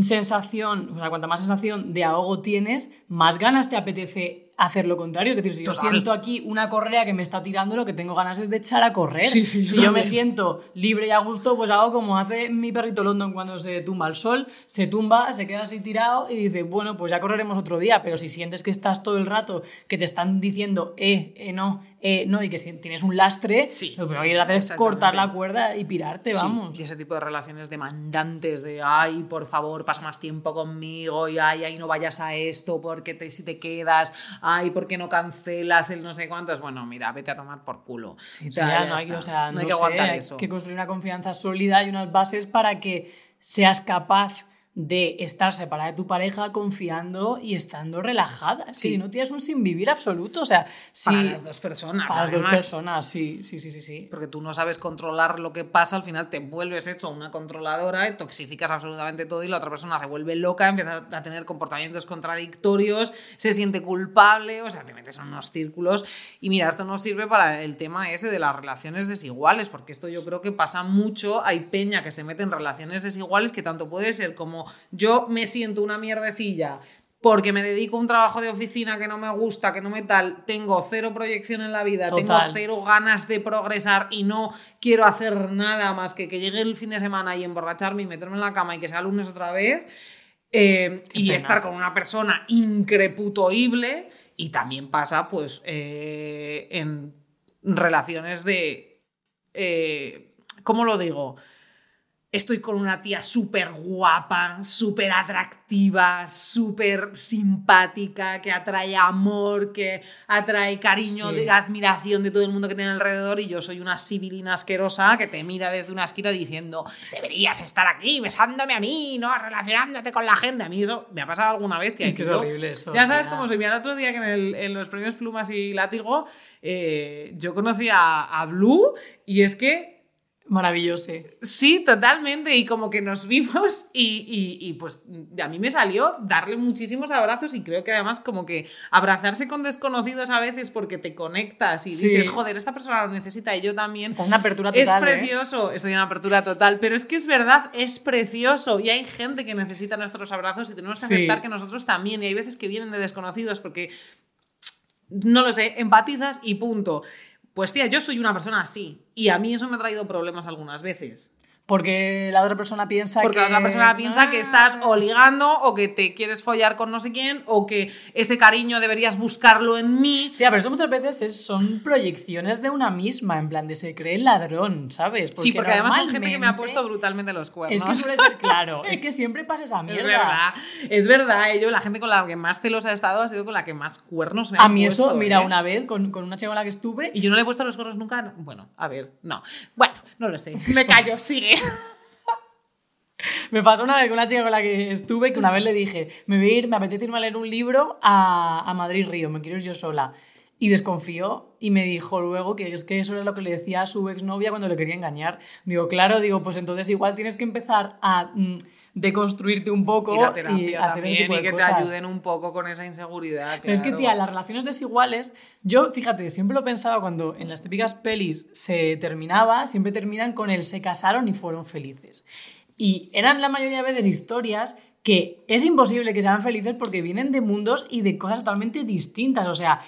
sensación, o sea, cuanta más sensación de ahogo tienes, más ganas te apetece hacer lo contrario. Es decir, si yo siento aquí una correa que me está tirando, lo que tengo ganas es de echar a correr. Sí, sí, si yo me siento libre y a gusto, pues hago como hace mi perrito London cuando se tumba al sol, se tumba, se queda así tirado y dice, bueno, pues ya correremos otro día. Pero si sientes que estás todo el rato, que te están diciendo, eh, eh, no, eh, no, y que si tienes un lastre, Sí, lo que voy a hacer es cortar la cuerda y pirarte, Sí, vamos. y ese tipo de relaciones demandantes de, ay, por favor, pasa más tiempo conmigo, y ay, ay, no vayas a esto, porque te, si te quedas, ay, porque no cancelas el no sé cuántos. Bueno, mira, vete a tomar por culo. Sí, O sea, tía, ya no hay, está. o sea, No no hay que sé, aguantar hay eso. que construir una confianza sólida y unas bases para que seas capaz de estar separada de tu pareja confiando y estando relajada. Sí. Si no tienes un sin vivir absoluto, o sea, si Para las dos personas, para las dos personas, sí, sí, sí, sí, sí. Porque tú no sabes controlar lo que pasa, al final te vuelves hecho una controladora, y toxificas absolutamente todo y la otra persona se vuelve loca, empieza a tener comportamientos contradictorios, se siente culpable, o sea, te metes en unos círculos. Y mira, esto nos sirve para el tema ese de las relaciones desiguales, porque esto yo creo que pasa mucho, hay peña que se mete en relaciones desiguales que tanto puede ser como yo me siento una mierdecilla porque me dedico a un trabajo de oficina que no me gusta, que no me tal, tengo cero proyección en la vida, tengo cero ganas de progresar y no quiero hacer nada más que que llegue el fin de semana y emborracharme y meterme en la cama y que sea lunes otra vez eh, y pena. estar con una persona increputoible y también pasa pues eh, en relaciones de... eh, ¿Cómo lo digo? Estoy con una tía súper guapa, súper atractiva, súper simpática, que atrae amor, que atrae cariño, Sí. de admiración de todo el mundo que tiene alrededor y yo soy una sibilina asquerosa que te mira desde una esquina diciendo deberías estar aquí besándome a mí, no relacionándote con la gente. A mí eso me ha pasado alguna vez, tía. Es que es horrible eso, Ya sabes cómo soy. Mira, el otro día que en, el- en los premios Plumas y Látigo eh, yo conocí a, a Blue y es que Maravilloso. Sí, totalmente. Y como que nos vimos y, y- y, pues a mí me salió darle muchísimos abrazos y creo que además como que abrazarse con desconocidos a veces porque te conectas y Sí. dices, joder, esta persona lo necesita y yo también. Estás en apertura Es total. ¿eh? precioso, estoy en apertura total, pero es que es verdad, es precioso y hay gente que necesita nuestros abrazos y tenemos que Sí. aceptar que nosotros también y hay veces que vienen de desconocidos porque no lo sé, empatizas y punto. Pues tía, yo soy una persona así y a mí eso me ha traído problemas algunas veces. Porque la otra persona piensa Porque que... la otra persona piensa que Ah. estás o ligando o que te quieres follar con no sé quién o que ese cariño deberías buscarlo en mí. Tía, pero eso muchas veces es- son proyecciones de una misma, en plan de se cree ladrón, ¿sabes? sí, porque además son gente que me ha puesto brutalmente los cuernos. Es que suele ser claro, es que siempre pasa esa mierda. Es verdad, es verdad. eh, Yo, la gente con la que más celos ha estado ha sido con la que más cuernos me A ha mí eso, puesto, mira, ¿eh? una vez con, con una chica con la que estuve, Y yo no le he puesto los cuernos nunca. Bueno, a ver, no. Bueno, no lo sé. Me callo, sigue. me pasó una vez con una chica con la que estuve que una vez le dije, me voy a ir, me apetece irme a leer un libro a, Madrid Río, me quiero ir yo sola. Y desconfió y me dijo luego que es que eso era lo que le decía a su exnovia cuando le quería engañar. Digo, claro, digo, pues entonces igual tienes que empezar a mm, deconstruirte un poco Y la y terapia hacer también tipo y de que te ayuden un poco con esa inseguridad. Pero es que, tía, las relaciones desiguales, yo, fíjate, siempre lo pensaba cuando en las típicas pelis se terminaba, siempre terminan con el se casaron y fueron felices. Y eran la mayoría de veces historias que es imposible que sean felices porque vienen de mundos y de cosas totalmente distintas. O sea,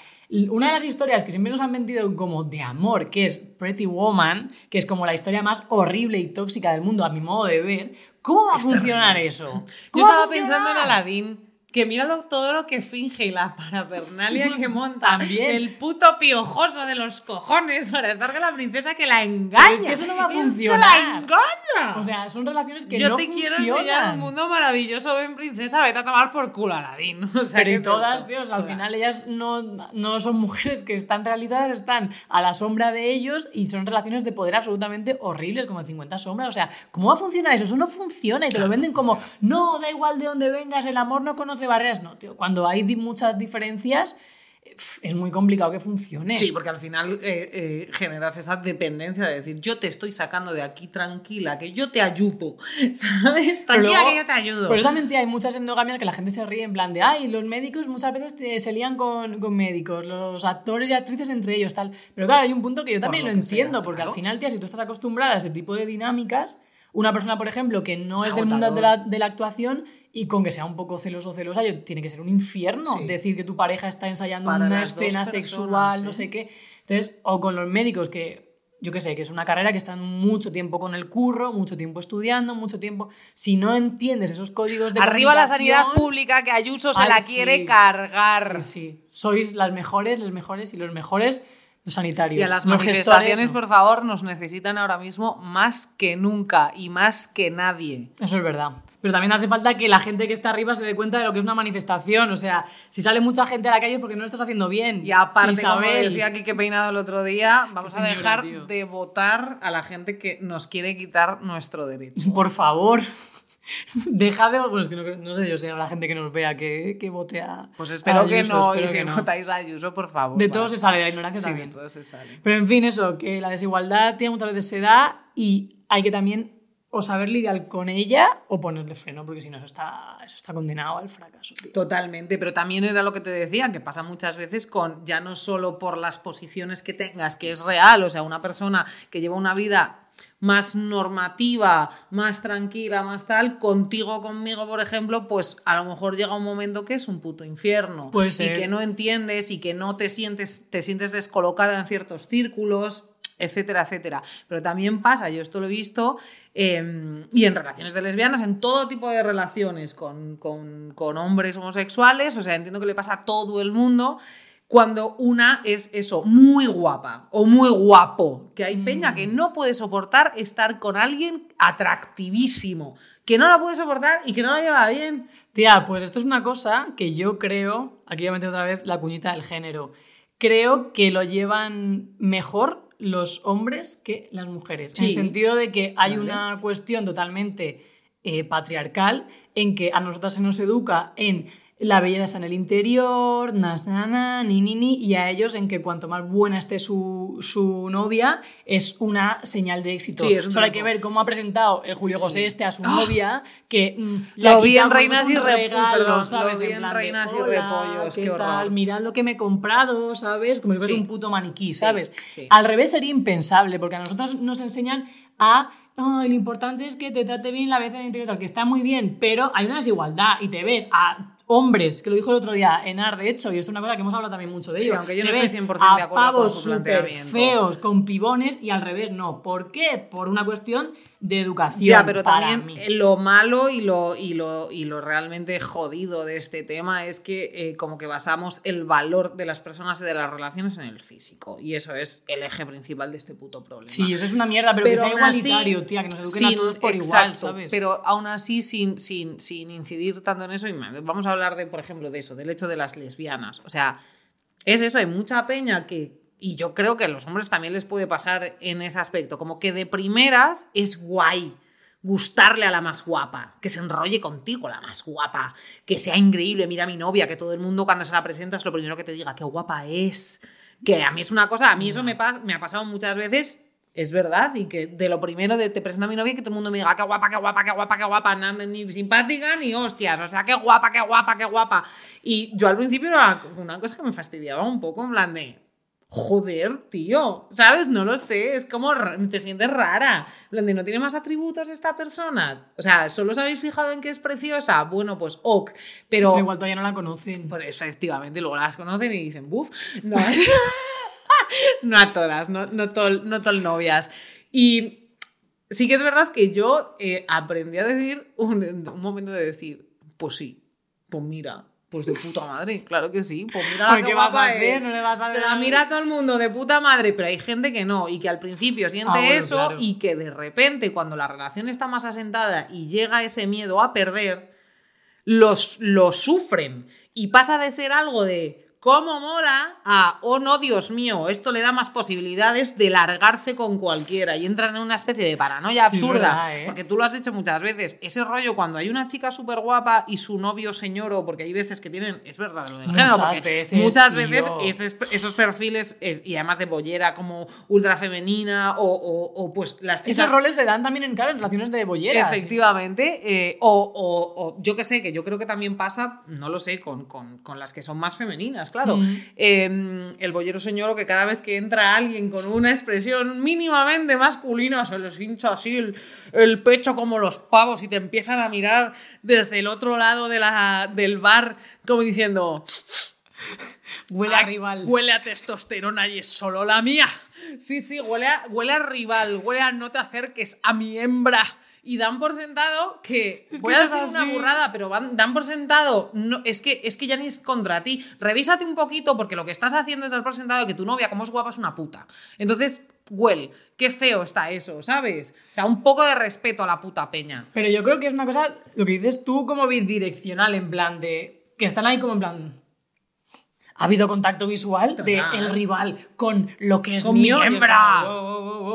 una de las historias que siempre nos han vendido como de amor, que es Pretty Woman, que es como la historia más horrible y tóxica del mundo a mi modo de ver, ¿cómo va a funcionar eso? Yo ¿Cómo va a estaba pensando en? Aladdin. Que míralo todo lo que finge y la parafernalia que monta. También. El puto piojoso de los cojones para estar con la princesa que la engaña. Es que eso no va a Es que funcionar. la engaña. O sea, son relaciones que Yo no te quiero enseñar un mundo maravilloso, ven princesa, vete a tomar por culo Aladdin. O sea, Pero ¿qué y es todas? Dios, al Todas. final ellas no, no son mujeres que están realizadas, están a la sombra de ellos y son relaciones de poder absolutamente horribles, como 50 sombras. O sea, ¿cómo va a funcionar eso? Eso no funciona y te lo venden como, no, da igual de dónde vengas, el amor no conoce barreras. No, tío, cuando hay muchas diferencias, es muy complicado que funcione. Sí, porque al final eh, eh, generas esa dependencia de decir, yo te estoy sacando de aquí tranquila, que yo te ayudo, ¿sabes? Pero Tranquila luego- que yo te ayudo. Pero también tía, hay muchas endogamias que la gente se ríe en plan de, ay, los médicos muchas veces te- se lían con, con médicos, los actores y actrices entre ellos, tal. Pero claro, hay un punto que yo también lo entiendo, sea, porque claro. al final, tía, si tú estás acostumbrada a ese tipo de dinámicas, una persona, por ejemplo, que no Es es, del mundo de la, de la actuación y con que sea un poco celoso o celosa, yo- tiene que ser un infierno Sí. decir que tu pareja está ensayando Para una escena personas, sexual, no ¿eh? sé qué. Entonces, o con los médicos que yo qué sé, que es una carrera que están mucho tiempo con el curro, mucho tiempo estudiando, mucho tiempo. Si no entiendes esos códigos de Arriba la sanidad pública, que Ayuso se Ay, la sí. quiere cargar. Sí, sí. Sois las mejores, los mejores y los mejores los sanitarios. Y a las manifestaciones, por favor, nos necesitan ahora mismo más que nunca y más que nadie. Eso es verdad. Pero también hace falta que la gente que está arriba se dé cuenta de lo que es una manifestación. O sea, si sale mucha gente a la calle es porque no lo estás haciendo bien. Y aparte, como Isabel, decía aquí que peinado el otro día, vamos a dejar de votar a la gente que nos quiere quitar nuestro derecho. Por favor. Deja de. Bueno, es que no, no sé yo si a la gente que nos vea que, que vote a. Pues espero a que Ayuso, no, espero y si no. votáis a Ayuso, por favor. De todo basta. se sale, de la ignorancia Sí, de también. todo se sale. Pero en fin, eso, que la desigualdad tiene muchas veces se da y hay que también o saber lidiar con ella o ponerle freno, porque si no, eso está, eso está condenado al fracaso. tío. Totalmente, pero también era lo que te decía, que pasa muchas veces con ya no solo por las posiciones que tengas, que es real, o sea, una persona que lleva una vida más normativa, más tranquila, más tal, contigo, conmigo, por ejemplo, pues a lo mejor llega un momento que es un puto infierno Puede y ser. que no entiendes y que no te sientes, te sientes descolocada en ciertos círculos etcétera, etcétera. Pero también pasa, yo esto lo he visto, eh, y en relaciones de lesbianas, en todo tipo de relaciones con, con- con hombres homosexuales, o sea, entiendo que le pasa a todo el mundo, cuando una es eso, muy guapa o muy guapo. Que hay peña que no puede soportar estar con alguien atractivísimo, que no la puede soportar y que no la lleva bien. Tía, pues esto es una cosa que yo creo, aquí voy a meter otra vez la cuñita del género, creo que lo llevan mejor los hombres que las mujeres. En el sentido de que hay Vale. una cuestión totalmente eh, patriarcal en que a nosotras se nos educa en la belleza está en el interior, nas, na, na, ni, ni, ni, y a ellos en que cuanto más buena esté su, su novia es una señal de éxito. Sí, es un Solo hay que ver cómo ha presentado el Julio Sí. José este a su ¡Ah! novia, que mm, Lo vi en Reinas y perdón, lo vi en de, Reinas y "Hola, Repollos, ¿qué qué tal? horror". Mirad lo que me he comprado, ¿sabes? Como si fuese Sí. un puto maniquí, ¿sabes? sí. Al revés sería impensable, porque a nosotros nos enseñan a. "Ay, lo importante es que te trate bien la belleza del interior, tal, que está muy bien, pero hay una desigualdad y te ves a hombres, que lo dijo el otro día Enar, de hecho, y esto es una cosa que hemos hablado también mucho de Sí, ello. aunque yo no estoy ves 100% de acuerdo con su planteamiento. feos, con pibones, y al revés no. ¿Por qué? Por una cuestión de educación. Ya, pero para también mí. eh, lo malo y lo, y, lo, y lo realmente jodido de este tema es que eh, como que basamos el valor de las personas y de las relaciones en el físico. Y eso es el eje principal de este puto problema. Sí, eso es una mierda, pero, que sea aún así, igualitario, tía, que nos eduquen a todos por igual, ¿sabes? Pero aún así, sin, sin, sin incidir tanto en eso, y vamos a hablar de, por ejemplo, de eso, del hecho de las lesbianas. O sea, es eso, hay mucha peña que. Y yo creo que a los hombres también les puede pasar en ese aspecto. Como que de primeras es guay gustarle a la más guapa, que se enrolle contigo la más guapa, que sea increíble, mira a mi novia, que todo el mundo cuando se la presenta es lo primero que te diga, qué guapa es. Que a mí es una cosa, a mí eso me, me ha pasado muchas veces, es verdad, y que de lo primero de te presento a mi novia y que todo el mundo me diga, qué guapa, qué guapa, qué guapa, qué guapa, ni simpática ni hostias, o sea, qué guapa, qué guapa, qué guapa. Y yo al principio era una cosa que me fastidiaba un poco, en plan de, Joder, tío, ¿sabes? No lo sé, es como te sientes rara. ¿No tiene más atributos esta persona? O sea, ¿solo os habéis fijado en que es preciosa? Bueno, pues ok, pero... Pero igual todavía no la conocen. Pues efectivamente, luego las conocen y dicen, buf, no, no a todas, no, no, tol, no tol novias. Y sí que es verdad que yo eh, aprendí a decir, un, un momento de decir, pues sí, pues mira, pues de puta madre, claro que sí, pues mira Porque qué vas a hacer, es. no le vas a mira todo el mundo de puta madre, pero hay gente que no, y que al principio siente Ah, bueno, eso claro. y que de repente cuando la relación está más asentada y llega ese miedo a perder, los, lo sufren y pasa de ser algo de cómo mola a oh no, Dios mío, esto le da más posibilidades de largarse con cualquiera y entran en una especie de paranoia Sí, absurda. verdad, ¿eh? Porque tú lo has dicho muchas veces, ese rollo cuando hay una chica súper guapa y su novio señoro, porque hay veces que tienen, es verdad lo del Muchas género, veces, muchas veces ese- esos perfiles, y además de bollera como ultra femenina o, o- o, pues las chicas... Esos roles se dan también en, claro, en relaciones de bolleras. Efectivamente, eh, o, o- o yo que sé, que yo creo que también pasa, no lo sé, con, con- con las que son más femeninas, claro. Mm. Eh, el bollero señoro que cada vez que entra alguien con una expresión mínimamente masculina se les hincha así el, el pecho como los pavos y te empiezan a mirar desde el otro lado de la, del bar como diciendo... Huele a "Ay, rival. Huele a testosterona y es solo la mía. Sí, sí, huele a, huele a rival, huele a no te acerques a mi hembra. Y dan por sentado que. Es voy que a decir una burrada, pero van- dan por sentado. No, es, que, es que ya ni es contra ti. Revísate un poquito, porque lo que estás haciendo es dar por sentado que tu novia, como es guapa, es una puta. Entonces, Well, qué feo está eso, ¿sabes? O sea, un poco de respeto a la puta peña. Pero yo creo que es una cosa, lo que dices tú, como bidireccional, en plan de. que están ahí como en plan. Ha habido contacto visual de Total. el rival con lo que es Con mi mío. hembra.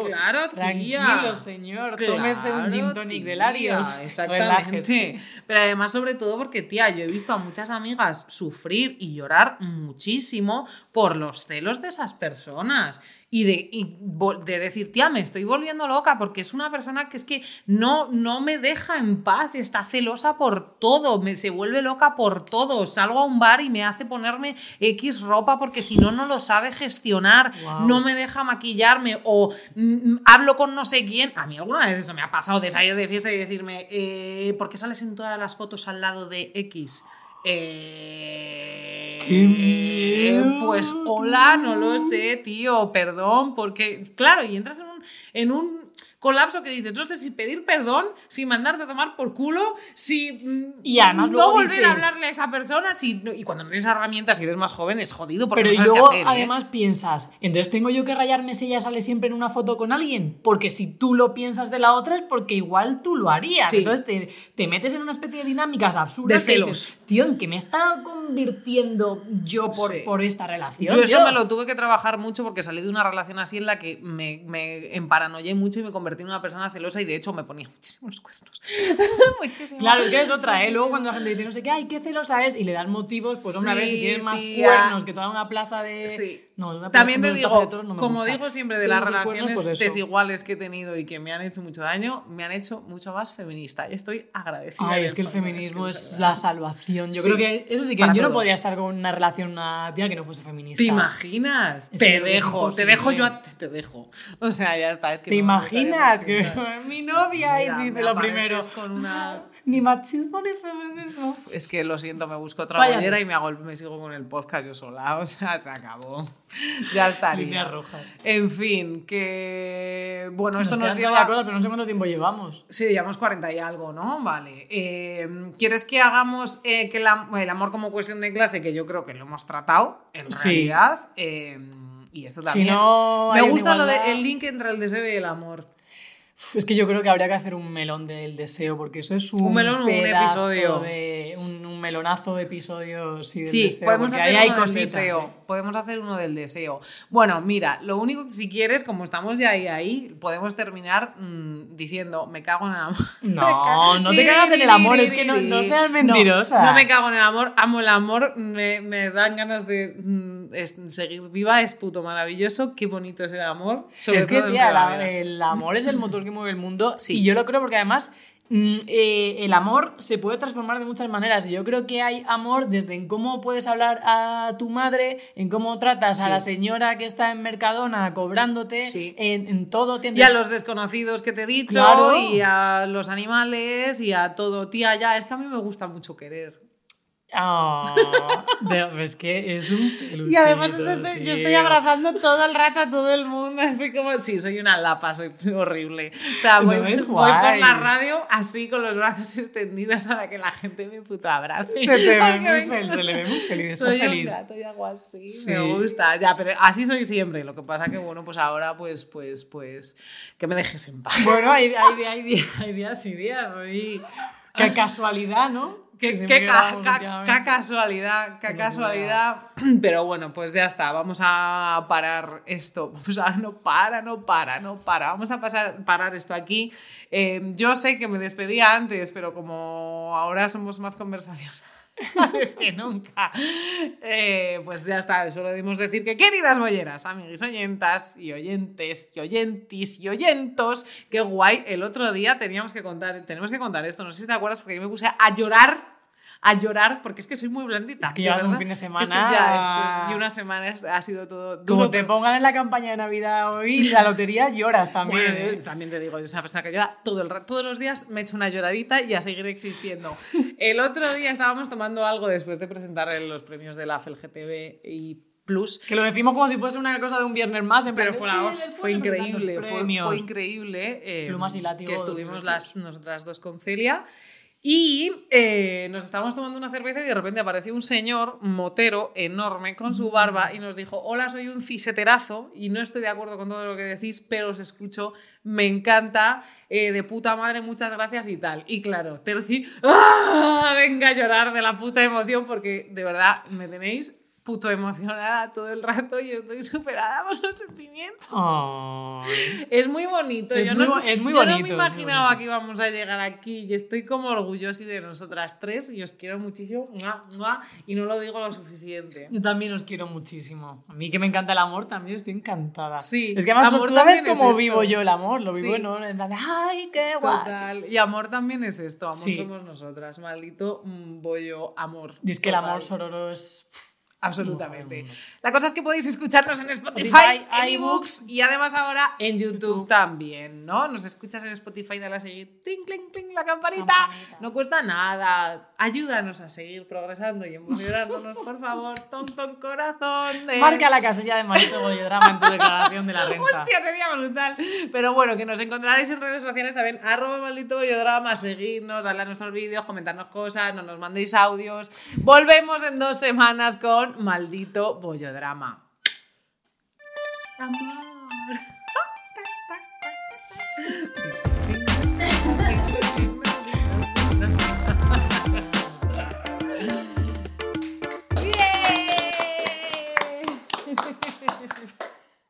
Claro, tía. Tranquilo, señor. Tómese un gin Claro, tonic de Larios. Exactamente. Relájese. Pero además, sobre todo porque, tía, yo he visto a muchas amigas sufrir y llorar muchísimo por los celos de esas personas. Y de, y de decir, tía, me estoy volviendo loca porque es una persona que es que no, no me deja en paz, está celosa por todo, me, se vuelve loca por todo. Salgo a un bar y me hace ponerme X ropa porque si no, no lo sabe gestionar, no me deja maquillarme o mm, hablo con no sé quién. A mí alguna vez eso me ha pasado de salir de fiesta y decirme, eh, ¿por qué sales en todas las fotos al lado de X? Eh, ¡Qué miedo! Pues hola, no lo sé, tío, perdón, porque claro, y entras en un, en un colapso que dices, no sé si pedir perdón, si mandarte a tomar por culo, si mm, Y además no volver dices- a hablarle a esa persona, si, y cuando no tienes herramientas, si eres más joven, es jodido porque Pero no y sabes luego qué hacer. ¿eh? además piensas, entonces tengo yo que rayarme si ella sale siempre en una foto con alguien, porque si tú lo piensas de la otra es porque igual tú lo harías. Sí. Entonces te, te metes en una especie de dinámicas absurdas De celos. dices, tío, ¿en qué me está convirtiendo yo por, Sí. por esta relación? Yo eso tío?". me lo tuve que trabajar mucho porque salí de una relación así en la que me, me emparanoyé mucho y me convertí en una persona celosa y de hecho me ponía muchísimos cuernos. Muchísimos. Claro, es que es otra, ¿eh? Luego cuando la gente dice, no sé qué, ay, qué celosa es, y le dan motivos, pues hombre, a ver, si Sí, tienes más tía. cuernos que toda una plaza de... Sí. No, También te digo, no como gusta. digo siempre de las relaciones desiguales que he tenido y que me han hecho mucho daño, me han hecho mucho más feminista y estoy agradecida. Ay, es que el feminismo es la salvación. Yo Sí, creo que eso sí que yo no todo. podría estar con una relación una tía que no fuese feminista. ¿Te imaginas? Es te dejo, te dejo yo a- te, te dejo. O sea, ya está. Es que ¿Te no imaginas que mi novia y dice lo primero? con una- Ni machismo ni feminismo. Es que lo siento, me busco otra sí. y me, hago, me sigo con el podcast yo sola. O sea, se acabó. Ya estaría. Líneas rojas. En fin, que. Bueno, esto nos lleva. cosas, pero no sé cuánto tiempo llevamos. Sí, llevamos 40 y algo, ¿no? Vale. Eh, ¿Quieres que hagamos eh, que la- el amor como cuestión de clase, que yo creo que lo hemos tratado, en Sí. realidad? eh, y esto Si también. no Me gusta lo igualdad- del link entre el deseo y el amor. Es que yo creo que habría que hacer un melón del deseo, porque eso es un, Un melón o un episodio. de- un melonazo de episodios sí, del Sí, deseo, podemos hacer ahí hay uno del cositas. deseo. ¿eh? Podemos hacer uno del deseo. Bueno, mira, lo único que si quieres, como estamos ya ahí, ahí podemos terminar mm, diciendo, me cago en el amor. No, no te cagas en el amor, es que no, no seas mentirosa. No, no me cago en el amor, amo el amor, me, me dan ganas de mm, es- seguir viva, es puto maravilloso, qué bonito es el amor. sobre es que, todo tía, la- el amor es el motor que mueve el mundo. Sí. Y yo lo creo porque además eh, el amor se puede transformar de muchas maneras. Y yo creo que hay amor desde en cómo puedes hablar a tu madre, en cómo tratas Sí. a la señora que está en Mercadona cobrándote, Sí. en, en todo. Y tienes- a los desconocidos que te he dicho, Claro. y a los animales, y a todo. Tía, ya, es que a mí me gusta mucho querer. De- es que es un Y además este- yo estoy abrazando todo el rato a todo el mundo, así como, sí, soy una lapa, soy horrible. O sea, No, voy, es voy por la radio así con los brazos extendidos para que la gente me puto abrace. Se te ve muy feliz, se le ve muy feliz, está Soy feliz. un gato y hago así, Sí. me gusta. Ya, pero así soy siempre. Lo que pasa que, bueno, pues ahora, pues, pues, pues, que me dejes en paz. Bueno, hay, hay, hay, días, hay días y días. Hoy... Qué casualidad, ¿no? Qué, Que ca- ca- ca- casualidad, qué Qué casualidad. Pero bueno, pues ya está. Vamos a parar esto. Vamos a, no para, no para, no para. Vamos a pasar, parar esto aquí. Eh, yo sé que me despedía antes, pero como ahora somos más conversacionales que nunca, eh, pues ya está. Solo debemos decir que, queridas bolleras, amiguis oyentas y oyentes y oyentis y oyentos, qué guay. El otro día teníamos que contar, tenemos que contar esto. No sé si te acuerdas, porque yo me puse a llorar a llorar porque es que soy muy blandita. Es que llevas un fin de Es que semana- ya, esto- y una semana es- ha sido todo duro. Como te pero- pongan en la campaña de Navidad hoy, la lotería, lloras también. Bueno, ¿eh? yo también te digo, yo soy una persona que llora todo el rato. Todos los días me echo una lloradita y a seguir existiendo. El otro día estábamos tomando algo después de presentar los premios de la FLGTB y Plus. Que lo decimos como si fuese una cosa de un viernes más. en Pero fue, "Sí, la hostia, fue increíble, fue, premios". fue increíble. eh, Plumas y látigo Que estuvimos 2022. las, nosotras dos con Celia. Y eh, nos estábamos tomando una cerveza y de repente apareció un señor motero enorme con su barba y nos dijo, hola, soy un ciseterazo y no estoy de acuerdo con todo lo que decís, pero os escucho, me encanta, eh, de puta madre, muchas gracias y tal. Y claro, Terci, ¡ah! venga a llorar de la puta emoción porque de verdad me tenéis puto emocionada todo el rato y estoy superada por los sentimientos. Ay. Es muy bonito. Es yo muy no, es muy yo bonito, no es me imaginaba que íbamos a llegar aquí y estoy como orgullosa de nosotras tres y os quiero muchísimo y no lo digo lo suficiente. Yo también os quiero muchísimo. A mí que me encanta el amor, también estoy encantada. Sí, Es que además amor tú sabes es cómo esto. vivo yo el amor. Lo vivo Sí. ¿no? en plan de, ay, qué guay. Y amor también es esto. Amor Sí. somos nosotras. Maldito mm, bollo amor. Y es que el Total. amor sororo es... Absolutamente. La cosa es que podéis escucharnos en Spotify, en iBooks. y además ahora en YouTube también, ¿no? Nos escuchas en Spotify, dale a seguir, cling, cling, cling, la campanita. Campanita. No cuesta nada. Ayúdanos a seguir progresando y emocionándonos, por favor. Ton, ton, corazón. De... Marca la casilla de maldito bollodrama en tu declaración de la renta. Hostia, sería brutal. Pero bueno, que nos encontraréis en redes sociales también, arroba maldito bollodrama, seguidnos, darle a nuestros vídeos, comentarnos cosas, no nos mandéis audios. Volvemos en dos semanas con maldito bollodrama. Amor.